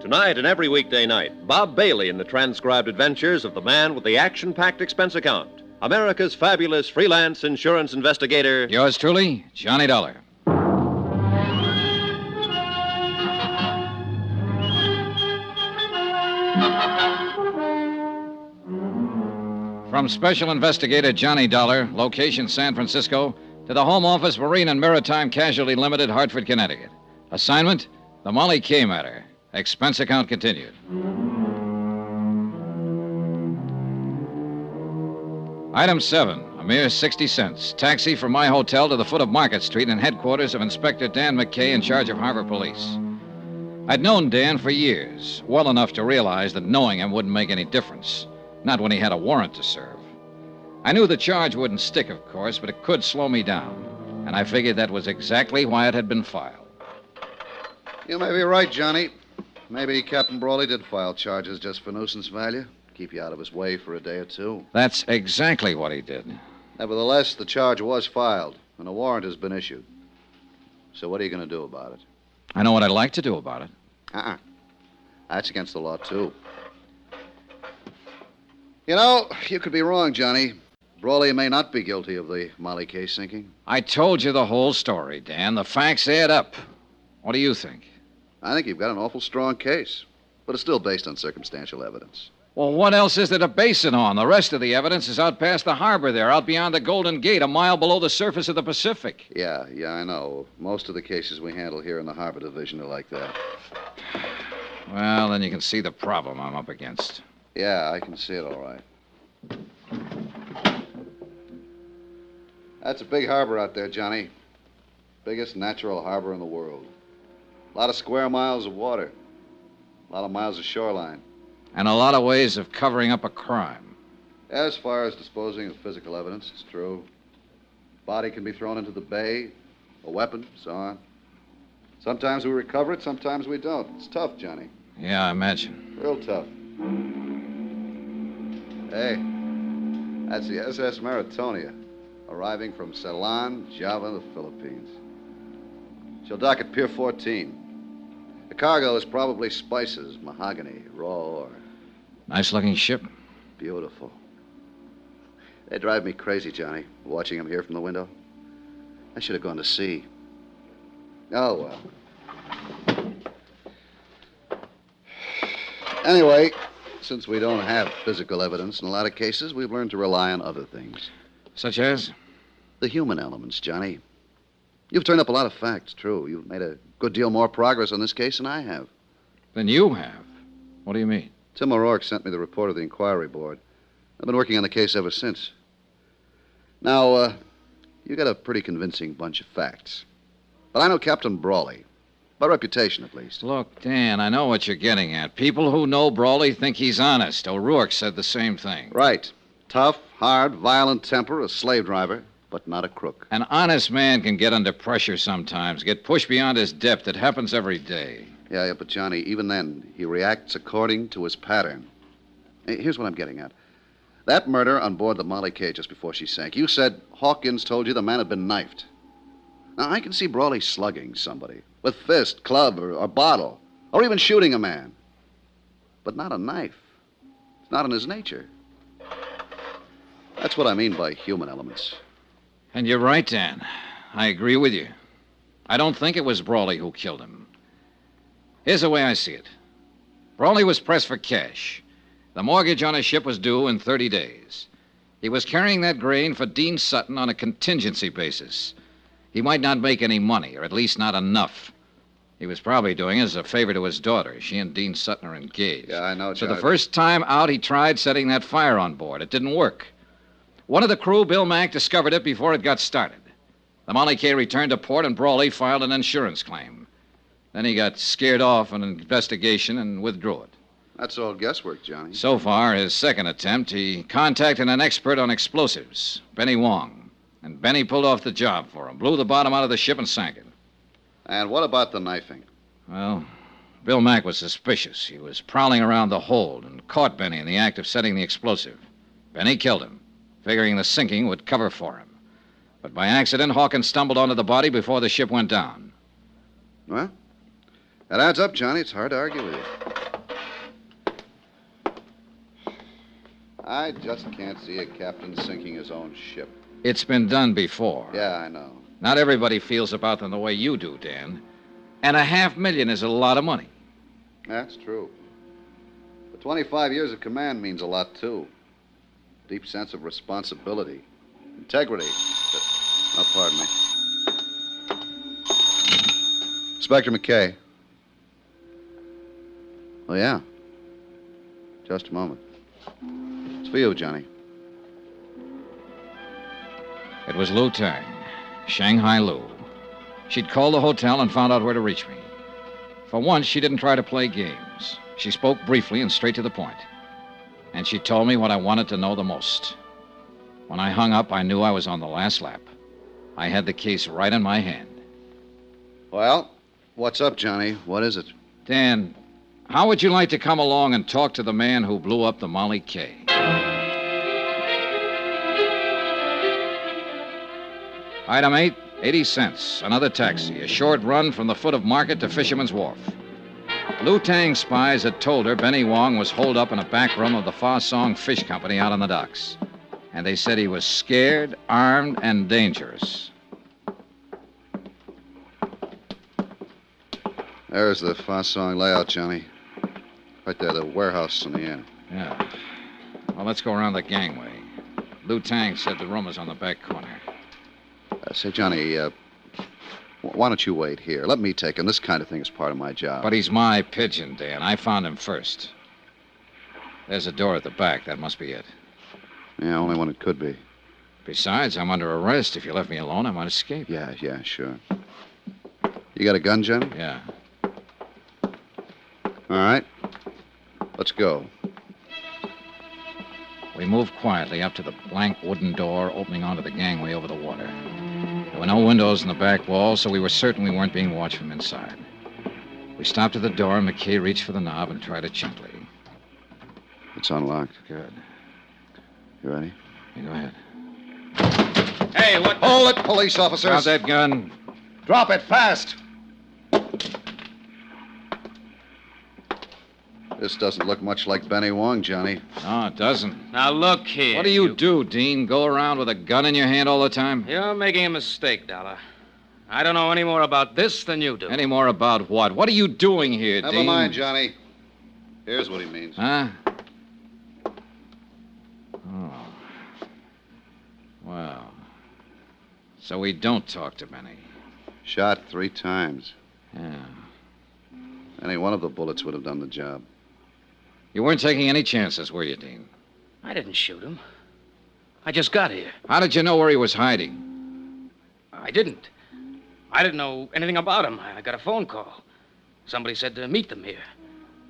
Tonight and every weekday night, Bob Bailey in the transcribed adventures of the man with the action packed expense account, America's fabulous freelance insurance investigator. Yours truly, Johnny Dollar. From Special Investigator Johnny Dollar, location San Francisco, to the Home Office Marine and Maritime Casualty Limited, Hartford, Connecticut. Assignment The Molly K matter. Expense account continued. Item 7, a mere 60 cents. Taxi from my hotel to the foot of Market Street and headquarters of Inspector Dan McKay in charge of Harbor Police. I'd known Dan for years, well enough to realize that knowing him wouldn't make any difference. Not when he had a warrant to serve. I knew the charge wouldn't stick, of course, but it could slow me down. And I figured that was exactly why it had been filed. You may be right, Johnny. Maybe Captain Brawley did file charges just for nuisance value. Keep you out of his way for a day or two. That's exactly what he did. Nevertheless, the charge was filed, and a warrant has been issued. So what are you going to do about it? I know what I'd like to do about it. Uh-uh. That's against the law, too. You know, you could be wrong, Johnny. Brawley may not be guilty of the Molly K's sinking. I told you the whole story, Dan. The facts add up. What do you think? I think you've got an awful strong case. but it's still based on circumstantial evidence. Well, what else is there to base it on? The rest of the evidence is out past the harbor there, out beyond the Golden Gate, a mile below the surface of the Pacific. Yeah, yeah, I know. Most of the cases we handle here in the Harbor Division are like that. Well, then you can see the problem I'm up against. Yeah, I can see it all right. That's a big harbor out there, Johnny. Biggest natural harbor in the world. A lot of square miles of water, a lot of miles of shoreline. And a lot of ways of covering up a crime. As far as disposing of physical evidence, it's true. Body can be thrown into the bay, a weapon, so on. Sometimes we recover it, sometimes we don't. It's tough, Johnny. Yeah, I imagine. Real tough. Hey, that's the SS Maritonia, arriving from Ceylon, Java, the Philippines. She'll dock at Pier 14. The cargo is probably spices, mahogany, raw ore. Nice looking ship. Beautiful. They drive me crazy, Johnny, watching them here from the window. I should have gone to sea. Oh, well. Anyway, since we don't have physical evidence in a lot of cases, we've learned to rely on other things. Such as? The human elements, Johnny. You've turned up a lot of facts, true. You've made a good deal more progress on this case than I have. Than you have? What do you mean? Tim O'Rourke sent me the report of the inquiry board. I've been working on the case ever since. Now, uh, you got a pretty convincing bunch of facts. But I know Captain Brawley. By reputation, at least. Look, Dan, I know what you're getting at. People who know Brawley think he's honest. O'Rourke said the same thing. Right. Tough, hard, violent temper, a slave driver, but not a crook. An honest man can get under pressure sometimes, get pushed beyond his depth. It happens every day. Yeah, yeah, but Johnny, even then, he reacts according to his pattern. Here's what I'm getting at. That murder on board the Molly K just before she sank, you said Hawkins told you the man had been knifed. Now, I can see Brawley slugging somebody with fist, club, or, or bottle, or even shooting a man. But not a knife. It's not in his nature. That's what I mean by human elements. And you're right, Dan. I agree with you. I don't think it was Brawley who killed him. Here's the way I see it Brawley was pressed for cash. The mortgage on his ship was due in 30 days. He was carrying that grain for Dean Sutton on a contingency basis. He might not make any money, or at least not enough. He was probably doing it as a favor to his daughter. She and Dean Sutton are engaged. Yeah, I know, So the first time out, he tried setting that fire on board. It didn't work. One of the crew, Bill Mack, discovered it before it got started. The Molly K returned to port, and Brawley filed an insurance claim. Then he got scared off an investigation and withdrew it. That's all guesswork, Johnny. So far, his second attempt, he contacted an expert on explosives, Benny Wong. And Benny pulled off the job for him, blew the bottom out of the ship and sank it. And what about the knifing? Well, Bill Mack was suspicious. He was prowling around the hold and caught Benny in the act of setting the explosive. Benny killed him, figuring the sinking would cover for him. But by accident, Hawkins stumbled onto the body before the ship went down. Well, that adds up, Johnny. It's hard to argue with you. I just can't see a captain sinking his own ship. It's been done before. Yeah, I know. Not everybody feels about them the way you do, Dan. And a half million is a lot of money. That's true. But 25 years of command means a lot, too. Deep sense of responsibility, integrity. Uh, oh, pardon me. Inspector McKay. Oh, yeah. Just a moment. It's for you, Johnny. It was Lou Tang, Shanghai Lou. She'd called the hotel and found out where to reach me. For once, she didn't try to play games. She spoke briefly and straight to the point. And she told me what I wanted to know the most. When I hung up, I knew I was on the last lap. I had the case right in my hand. Well, what's up, Johnny? What is it? Dan, how would you like to come along and talk to the man who blew up the Molly K? Item 8, 80 cents. Another taxi. A short run from the foot of Market to Fisherman's Wharf. Lou Tang's spies had told her Benny Wong was holed up in a back room of the Fa Song Fish Company out on the docks. And they said he was scared, armed, and dangerous. There's the Fa Song layout, Johnny. Right there, the warehouse in the end. Yeah. Well, let's go around the gangway. Lou Tang said the room is on the back corner. Uh, say, Johnny, uh, why don't you wait here? Let me take him. This kind of thing is part of my job. But he's my pigeon, Dan. I found him first. There's a door at the back. That must be it. Yeah, only one it could be. Besides, I'm under arrest. If you left me alone, I might escape. Yeah, yeah, sure. You got a gun, Johnny? Yeah. All right. Let's go. We moved quietly up to the blank wooden door opening onto the gangway over the water. There were no windows in the back wall, so we were certain we weren't being watched from inside. We stopped at the door, and McKay reached for the knob and tried it gently. It's unlocked. Good. You ready? You go ahead. Hey, what? Hold it, police officers. Drop that gun. Drop it fast. This doesn't look much like Benny Wong, Johnny. No, it doesn't. Now look here. What do you, do, Dean? Go around with a gun in your hand all the time? You're making a mistake, Dollar. I don't know any more about this than you do. Any more about what? What are you doing here, Dean? Never Dean? mind, Johnny. Here's what he means. Huh? Oh. Well. So we don't talk to Benny. Shot three times. Yeah. Any one of the bullets would have done the job. You weren't taking any chances, were you, Dean? I didn't shoot him. I just got here. How did you know where he was hiding? I didn't. I didn't know anything about him. I got a phone call. Somebody said to meet them here.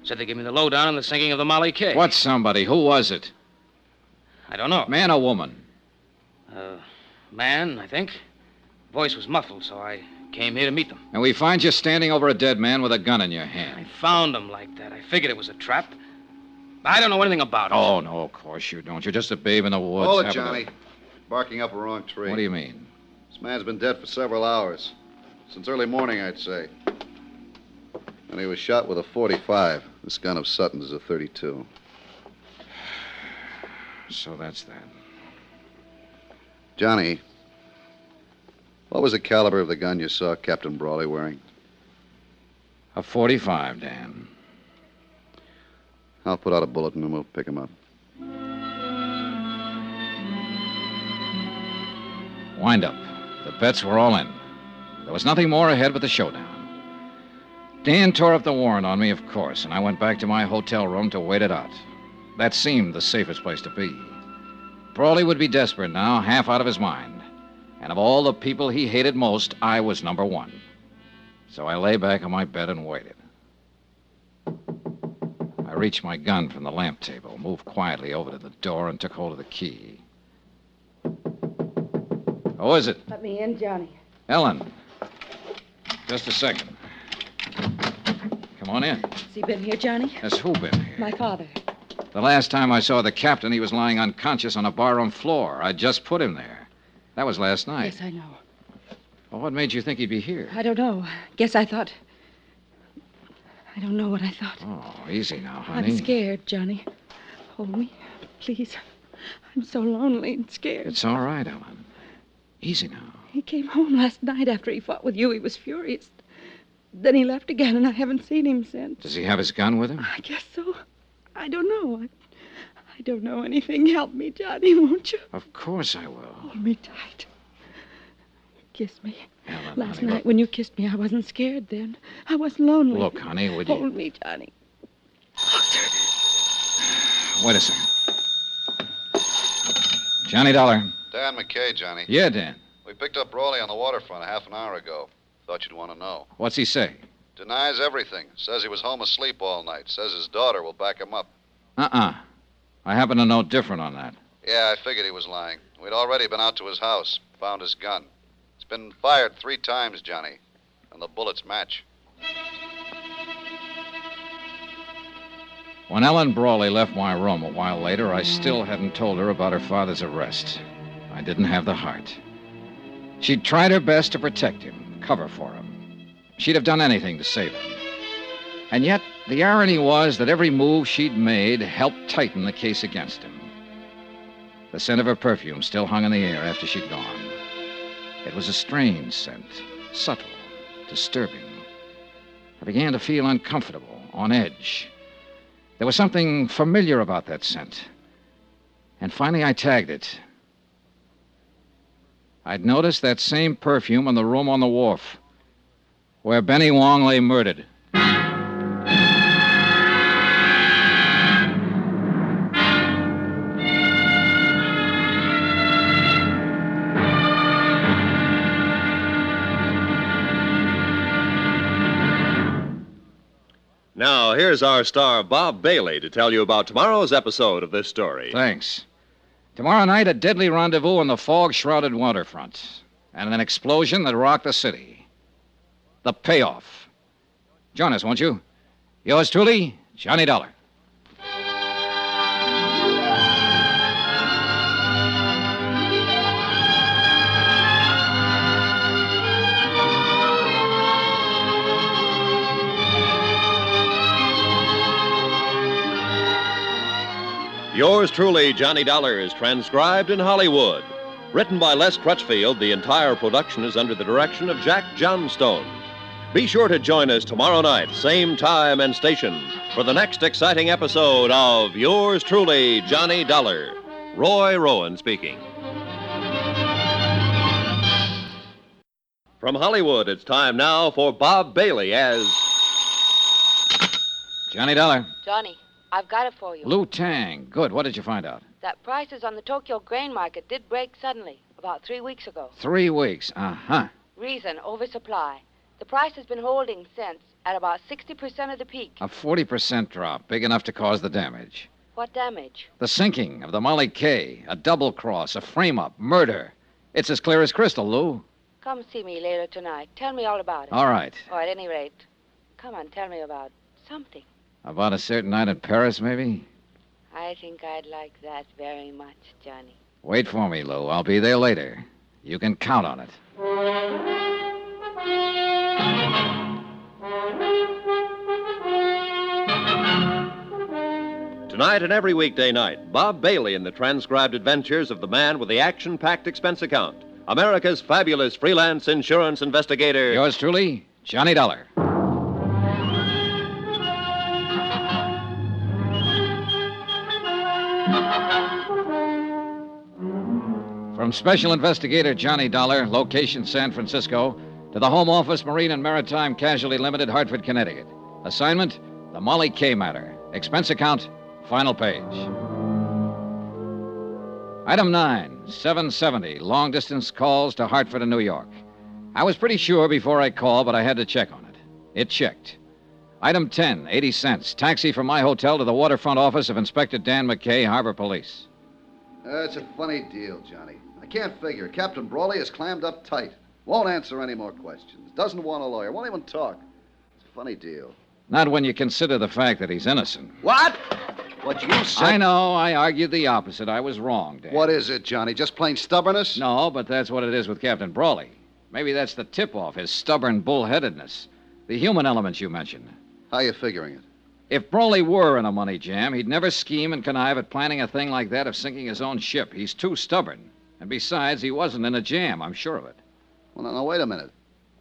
Said they'd give me the lowdown on the sinking of the Molly K. What somebody? Who was it? I don't know. Man or woman? Uh, man, I think. Voice was muffled, so I came here to meet them. And we find you standing over a dead man with a gun in your hand. I found him like that. I figured it was a trap. I don't know anything about it. Oh, no, of course you don't. You're just a babe in the woods. Hold it, having a- Johnny. Barking up a wrong tree. What do you mean? This man's been dead for several hours. Since early morning, I'd say. And he was shot with a 45. This gun of Sutton's is a 32. <sighs> So that's that. Johnny, what was the caliber of the gun you saw Captain Brawley wearing? A 45, Dan. I'll put out a bullet and we'll pick him up. Wind up. The bets were all in. There was nothing more ahead but the showdown. Dan tore up the warrant on me, of course, and I went back to my hotel room to wait it out. That seemed the safest place to be. Brawley would be desperate now, half out of his mind. And of all the people he hated most, I was number one. So I lay back on my bed and waited. I reached my gun from the lamp table, moved quietly over to the door, and took hold of the key. Who is it? Let me in, Johnny. Ellen. Just a second. Come on in. Has he been here, Johnny? Has who been here? My father. The last time I saw the captain, he was lying unconscious on a barroom floor. I just put him there. That was last night. Yes, I know. Well, what made you think he'd be here? I don't know. Guess I thought. I don't know what I thought. Oh, easy now, honey. I'm scared, Johnny. Hold me, please. I'm so lonely and scared. It's all right, Ellen. Easy now. He came home last night after he fought with you. He was furious. Then he left again, and I haven't seen him since. Does he have his gun with him? I guess so. I don't know. I, I don't know anything. Help me, Johnny, won't you? Of course I will. Hold me tight. Kiss me. Ellen, Last honey, night look, when you kissed me, I wasn't scared then. I wasn't lonely. look, honey, would you... Hold me, Johnny. Wait a second. Johnny Dollar. Dan McKay, Johnny. Yeah, Dan. We picked up Brawley on the waterfront a half an hour ago. Thought you'd want to know. What's he say? Denies everything. Says he was home asleep all night. Says his daughter will back him up. Uh-uh. I happen to know different on that. Yeah, I figured he was lying. We'd already been out to his house, found his gun. Been fired three times, Johnny, and the bullets match. When Ellen Brawley left my room a while later, I still hadn't told her about her father's arrest. I didn't have the heart. She'd tried her best to protect him, cover for him. She'd have done anything to save him. And yet, the irony was that every move she'd made helped tighten the case against him. The scent of her perfume still hung in the air after she'd gone. It was a strange scent, subtle, disturbing. I began to feel uncomfortable, on edge. There was something familiar about that scent. And finally, I tagged it. I'd noticed that same perfume in the room on the wharf where Benny Wong lay murdered. Now, here's our star, Bob Bailey, to tell you about tomorrow's episode of this story. Thanks. Tomorrow night, a deadly rendezvous on the fog shrouded waterfront, and an explosion that rocked the city. The payoff. Join us, won't you? Yours truly, Johnny Dollar. Yours truly, Johnny Dollar, is transcribed in Hollywood. Written by Les Crutchfield, the entire production is under the direction of Jack Johnstone. Be sure to join us tomorrow night, same time and station, for the next exciting episode of Yours truly, Johnny Dollar. Roy Rowan speaking. From Hollywood, it's time now for Bob Bailey as. Johnny Dollar. Johnny, I've got it for you. Lou Tang. Good. What did you find out? That prices on the Tokyo grain market did break suddenly about three weeks ago. Three weeks. Uh huh. Reason oversupply. The price has been holding since at about 60% of the peak. A 40% drop, big enough to cause the damage. What damage? The sinking of the Molly K, a double cross, a frame up, murder. It's as clear as crystal, Lou. Come see me later tonight. Tell me all about it. All right. Or at any rate, come on, tell me about something. About a certain night in Paris, maybe? I think I'd like that very much, Johnny. Wait for me, Lou. I'll be there later. You can count on it. Tonight and every weekday night, Bob Bailey in the transcribed adventures of the man with the action packed expense account. America's fabulous freelance insurance investigator. Yours truly, Johnny Dollar. From Special Investigator Johnny Dollar, location San Francisco, to the Home Office, Marine and Maritime Casualty Limited, Hartford, Connecticut. Assignment The Molly K matter. Expense account, final page. Item 9, 770, long distance calls to Hartford and New York. I was pretty sure before I called, but I had to check on it. It checked. Item 10, 80 cents, taxi from my hotel to the waterfront office of Inspector Dan McKay, Harbor Police. That's a funny deal, Johnny. I can't figure. Captain Brawley is clammed up tight. Won't answer any more questions. Doesn't want a lawyer. Won't even talk. It's a funny deal. Not when you consider the fact that he's innocent. What? What you said? I know. I argued the opposite. I was wrong, Dan. What is it, Johnny? Just plain stubbornness? No, but that's what it is with Captain Brawley. Maybe that's the tip off, his stubborn bullheadedness. The human elements you mentioned. How are you figuring it? If Brawley were in a money jam, he'd never scheme and connive at planning a thing like that of sinking his own ship. He's too stubborn. And besides, he wasn't in a jam, I'm sure of it. Well, now, now wait a minute.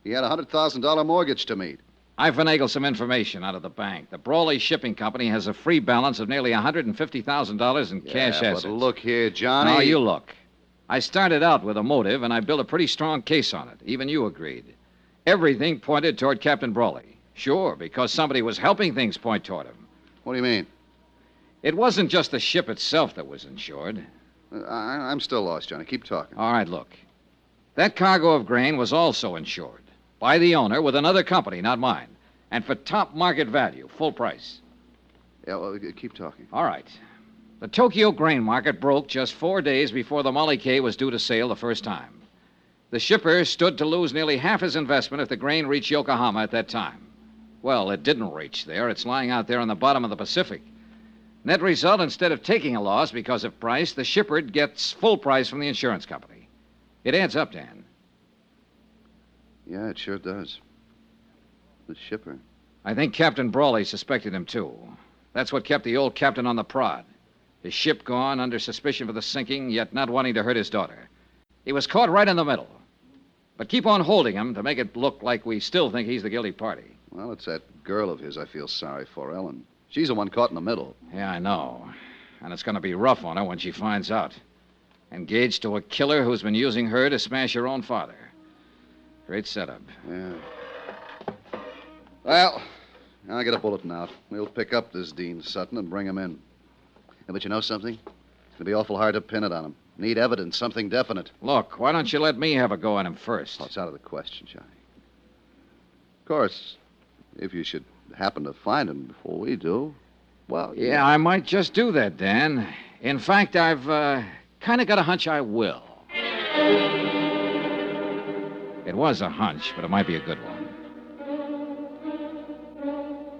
He had a $100,000 mortgage to meet. I finagled some information out of the bank. The Brawley Shipping Company has a free balance of nearly $150,000 in cash yeah, assets. But look here, Johnny. Now, you look. I started out with a motive, and I built a pretty strong case on it. Even you agreed. Everything pointed toward Captain Brawley. Sure, because somebody was helping things point toward him. What do you mean? It wasn't just the ship itself that was insured. I, I'm still lost, Johnny. Keep talking. All right, look. That cargo of grain was also insured by the owner with another company, not mine, and for top market value, full price. Yeah, well, uh, keep talking. All right. The Tokyo grain market broke just four days before the Molly K was due to sail the first time. The shipper stood to lose nearly half his investment if the grain reached Yokohama at that time. Well, it didn't reach there. It's lying out there on the bottom of the Pacific. Net result, instead of taking a loss because of price, the shipper gets full price from the insurance company. It adds up, Dan. Yeah, it sure does. The shipper. I think Captain Brawley suspected him, too. That's what kept the old captain on the prod. His ship gone, under suspicion for the sinking, yet not wanting to hurt his daughter. He was caught right in the middle. But keep on holding him to make it look like we still think he's the guilty party. Well, it's that girl of his I feel sorry for, Ellen. She's the one caught in the middle. Yeah, I know. And it's going to be rough on her when she finds out. Engaged to a killer who's been using her to smash her own father. Great setup. Yeah. Well, I'll get a bulletin out. We'll pick up this Dean Sutton and bring him in. Yeah, but you know something? It's going to be awful hard to pin it on him. Need evidence, something definite. Look, why don't you let me have a go at him first? Oh, it's out of the question, Johnny. Of course, if you should happen to find him before we do, well. Yeah, I might just do that, Dan. In fact, I've uh, kind of got a hunch I will. It was a hunch, but it might be a good one.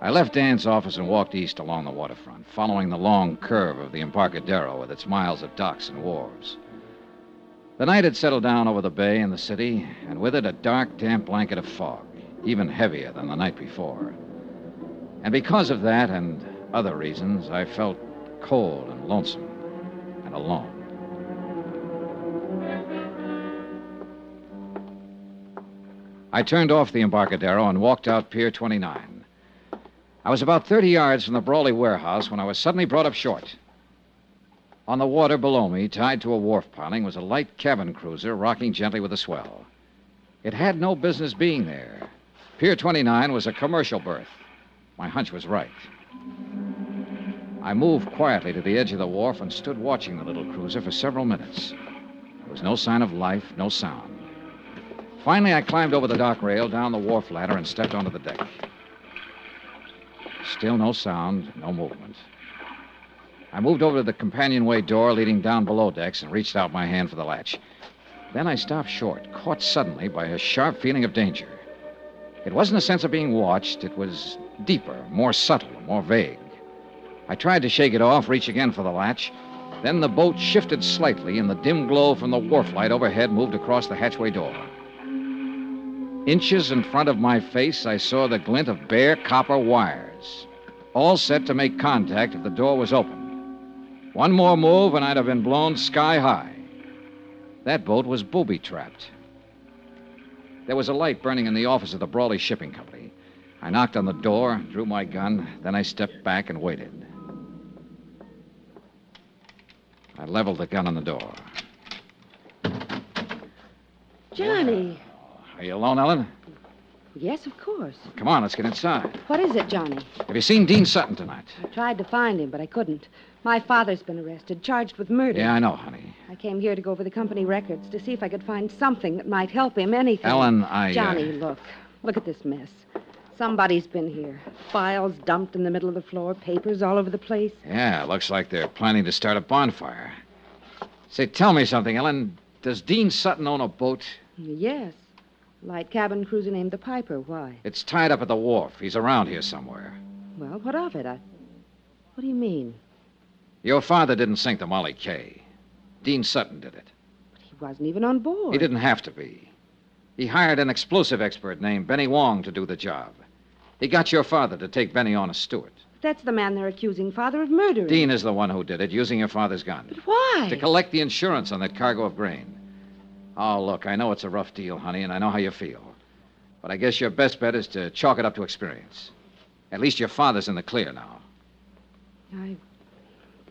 I left Dan's office and walked east along the waterfront, following the long curve of the Embarcadero with its miles of docks and wharves. The night had settled down over the bay and the city, and with it a dark, damp blanket of fog, even heavier than the night before. And because of that and other reasons, I felt cold and lonesome and alone. I turned off the Embarcadero and walked out Pier 29. I was about 30 yards from the Brawley warehouse when I was suddenly brought up short. On the water below me, tied to a wharf piling, was a light cabin cruiser rocking gently with a swell. It had no business being there. Pier 29 was a commercial berth. My hunch was right. I moved quietly to the edge of the wharf and stood watching the little cruiser for several minutes. There was no sign of life, no sound. Finally, I climbed over the dock rail, down the wharf ladder, and stepped onto the deck. Still no sound, no movement. I moved over to the companionway door leading down below decks and reached out my hand for the latch. Then I stopped short, caught suddenly by a sharp feeling of danger. It wasn't a sense of being watched, it was deeper, more subtle, more vague. I tried to shake it off, reach again for the latch. Then the boat shifted slightly, and the dim glow from the wharf light overhead moved across the hatchway door. Inches in front of my face, I saw the glint of bare copper wires, all set to make contact if the door was open. One more move, and I'd have been blown sky high. That boat was booby trapped. There was a light burning in the office of the Brawley Shipping Company. I knocked on the door, drew my gun, then I stepped back and waited. I leveled the gun on the door. Johnny. Are you alone, Ellen? Yes, of course. Come on, let's get inside. What is it, Johnny? Have you seen Dean Sutton tonight? I tried to find him, but I couldn't. My father's been arrested, charged with murder. Yeah, I know, honey. I came here to go over the company records to see if I could find something that might help him, anything. Ellen, I. uh, Johnny, look. Look at this mess. Somebody's been here. Files dumped in the middle of the floor, papers all over the place. Yeah, looks like they're planning to start a bonfire. Say, tell me something, Ellen. Does Dean Sutton own a boat? Yes. Light cabin cruiser named the Piper. Why? It's tied up at the wharf. He's around here somewhere. Well, what of it? I... What do you mean? Your father didn't sink the Molly K. Dean Sutton did it. But he wasn't even on board. He didn't have to be. He hired an explosive expert named Benny Wong to do the job. He got your father to take Benny on as steward. That's the man they're accusing father of murdering. Dean is the one who did it, using your father's gun. But why? To collect the insurance on that cargo of grain. Oh, look, I know it's a rough deal, honey, and I know how you feel. But I guess your best bet is to chalk it up to experience. At least your father's in the clear now. I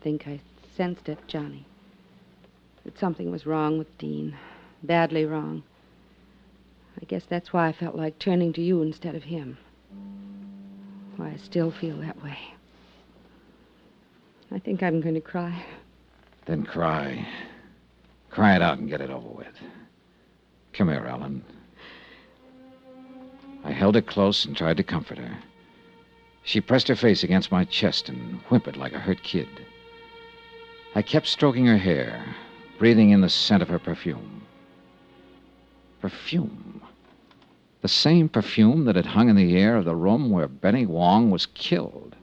think I sensed it, Johnny. That something was wrong with Dean. Badly wrong. I guess that's why I felt like turning to you instead of him. I still feel that way. I think I'm going to cry. Then cry. Cry it out and get it over with. Come here, Ellen. I held her close and tried to comfort her. She pressed her face against my chest and whimpered like a hurt kid. I kept stroking her hair, breathing in the scent of her perfume. Perfume. The same perfume that had hung in the air of the room where Benny Wong was killed.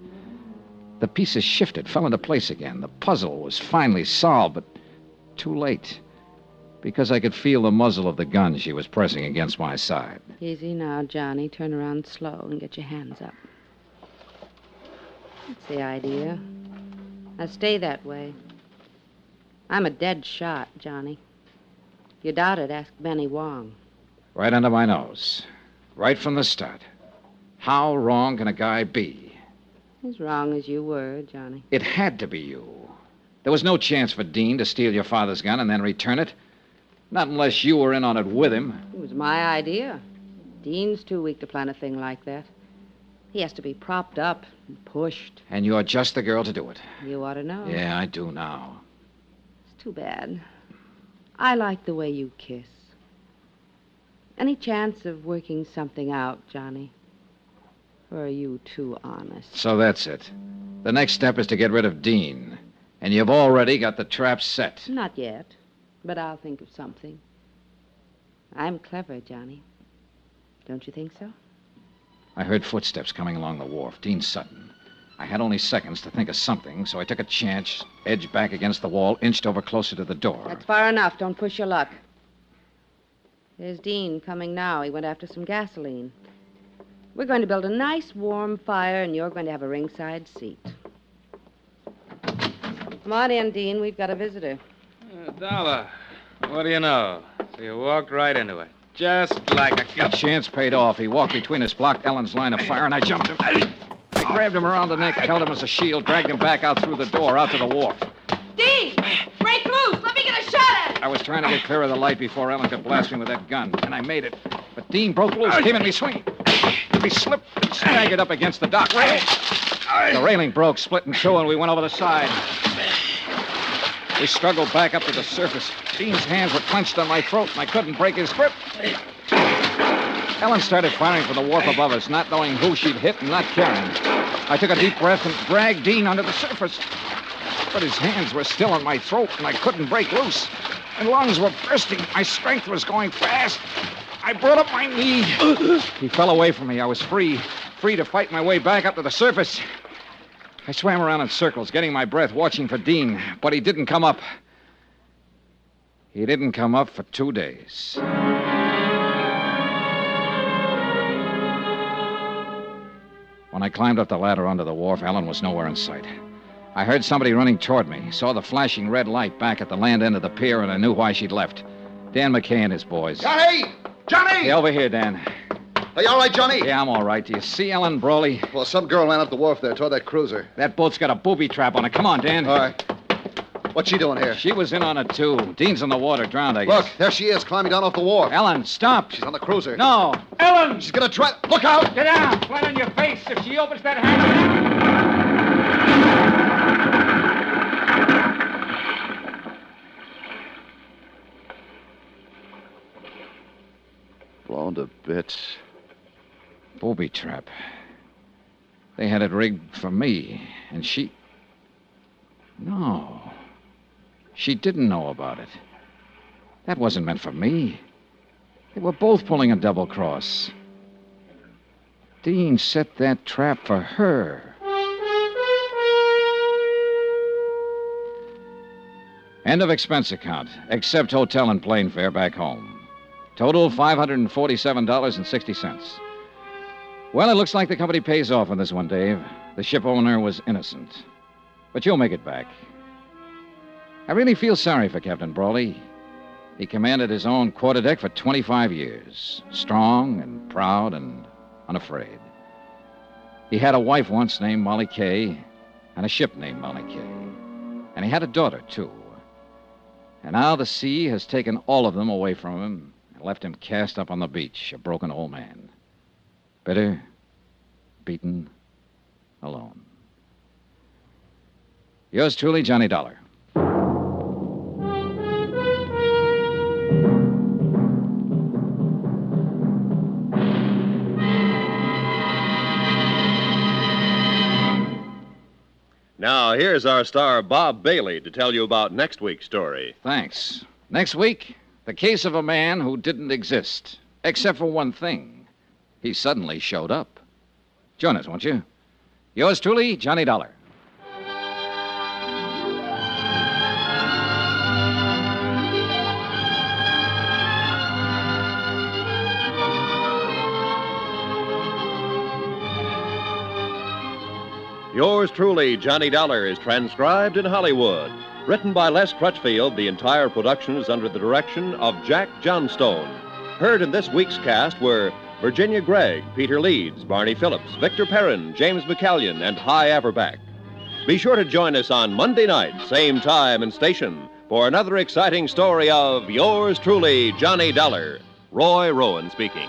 The pieces shifted, fell into place again. The puzzle was finally solved, but too late. Because I could feel the muzzle of the gun she was pressing against my side. Easy now, Johnny. Turn around slow and get your hands up. That's the idea. Now stay that way. I'm a dead shot, Johnny. If you doubt it, ask Benny Wong. Right under my nose. Right from the start. How wrong can a guy be? As wrong as you were, Johnny. It had to be you. There was no chance for Dean to steal your father's gun and then return it. Not unless you were in on it with him. It was my idea. Dean's too weak to plan a thing like that. He has to be propped up and pushed. And you're just the girl to do it. You ought to know. Yeah, I do now. It's too bad. I like the way you kiss. Any chance of working something out, Johnny? Or are you too honest? So that's it. The next step is to get rid of Dean. And you've already got the trap set. Not yet, but I'll think of something. I'm clever, Johnny. Don't you think so? I heard footsteps coming along the wharf. Dean Sutton. I had only seconds to think of something, so I took a chance, edged back against the wall, inched over closer to the door. That's far enough. Don't push your luck. There's Dean coming now. He went after some gasoline. We're going to build a nice warm fire, and you're going to have a ringside seat. Come on in, Dean. We've got a visitor. Uh, Dollar. What do you know? So you walked right into it. Just like a The chance paid off. He walked between us, blocked Ellen's line of fire, and I jumped him. I grabbed him around the neck, held him as a shield, dragged him back out through the door, out to the wharf. Dean! Break loose! Let me get a shot at it! I was trying to get clear of the light before Ellen could blast me with that gun, and I made it. But Dean broke loose, came in me swinging. He slipped and staggered up against the dock railing. The railing broke, split in two, and we went over the side. We struggled back up to the surface. Dean's hands were clenched on my throat, and I couldn't break his grip. Ellen started firing from the wharf above us, not knowing who she'd hit and not caring. I took a deep breath and dragged Dean under the surface. But his hands were still on my throat, and I couldn't break loose. My lungs were bursting. My strength was going fast. I brought up my knee. <gasps> he fell away from me. I was free, free to fight my way back up to the surface. I swam around in circles, getting my breath, watching for Dean, but he didn't come up. He didn't come up for two days. When I climbed up the ladder onto the wharf, Ellen was nowhere in sight. I heard somebody running toward me, saw the flashing red light back at the land end of the pier, and I knew why she'd left. Dan McKay and his boys. Johnny! Johnny! Hey, over here, Dan. Are you all right, Johnny? Yeah, I'm all right. Do you see Ellen Brawley? Well, some girl ran up the wharf there toward that cruiser. That boat's got a booby trap on it. Come on, Dan. All right. What's she doing here? She was in on it, too. Dean's in the water, drowned, I guess. Look, there she is, climbing down off the wharf. Ellen, stop. She's on the cruiser. No. Ellen! She's gonna try. Look out! Get down! Flat on your face. If she opens that hatch. Blown to bits. Booby trap. They had it rigged for me, and she. No. She didn't know about it. That wasn't meant for me. They were both pulling a double cross. Dean set that trap for her. End of expense account, except hotel and plane fare back home. Total $547.60. Well, it looks like the company pays off on this one, Dave. The ship owner was innocent. But you'll make it back. I really feel sorry for Captain Brawley. He commanded his own quarterdeck for 25 years, strong and proud and unafraid. He had a wife once named Molly Kay, and a ship named Molly Kay. And he had a daughter, too. And now the sea has taken all of them away from him left him cast up on the beach, a broken old man. Bitter, beaten, alone. Yours truly, Johnny Dollar. Now, here's our star, Bob Bailey, to tell you about next week's story. Thanks. Next week, the case of a man who didn't exist, except for one thing. He suddenly showed up. Join us, won't you? Yours truly, Johnny Dollar. Yours truly, Johnny Dollar, is transcribed in Hollywood. Written by Les Crutchfield, the entire production is under the direction of Jack Johnstone. Heard in this week's cast were Virginia Gregg, Peter Leeds, Barney Phillips, Victor Perrin, James McCallion, and Hy Averback. Be sure to join us on Monday night, same time and station, for another exciting story of yours truly, Johnny Dollar. Roy Rowan speaking.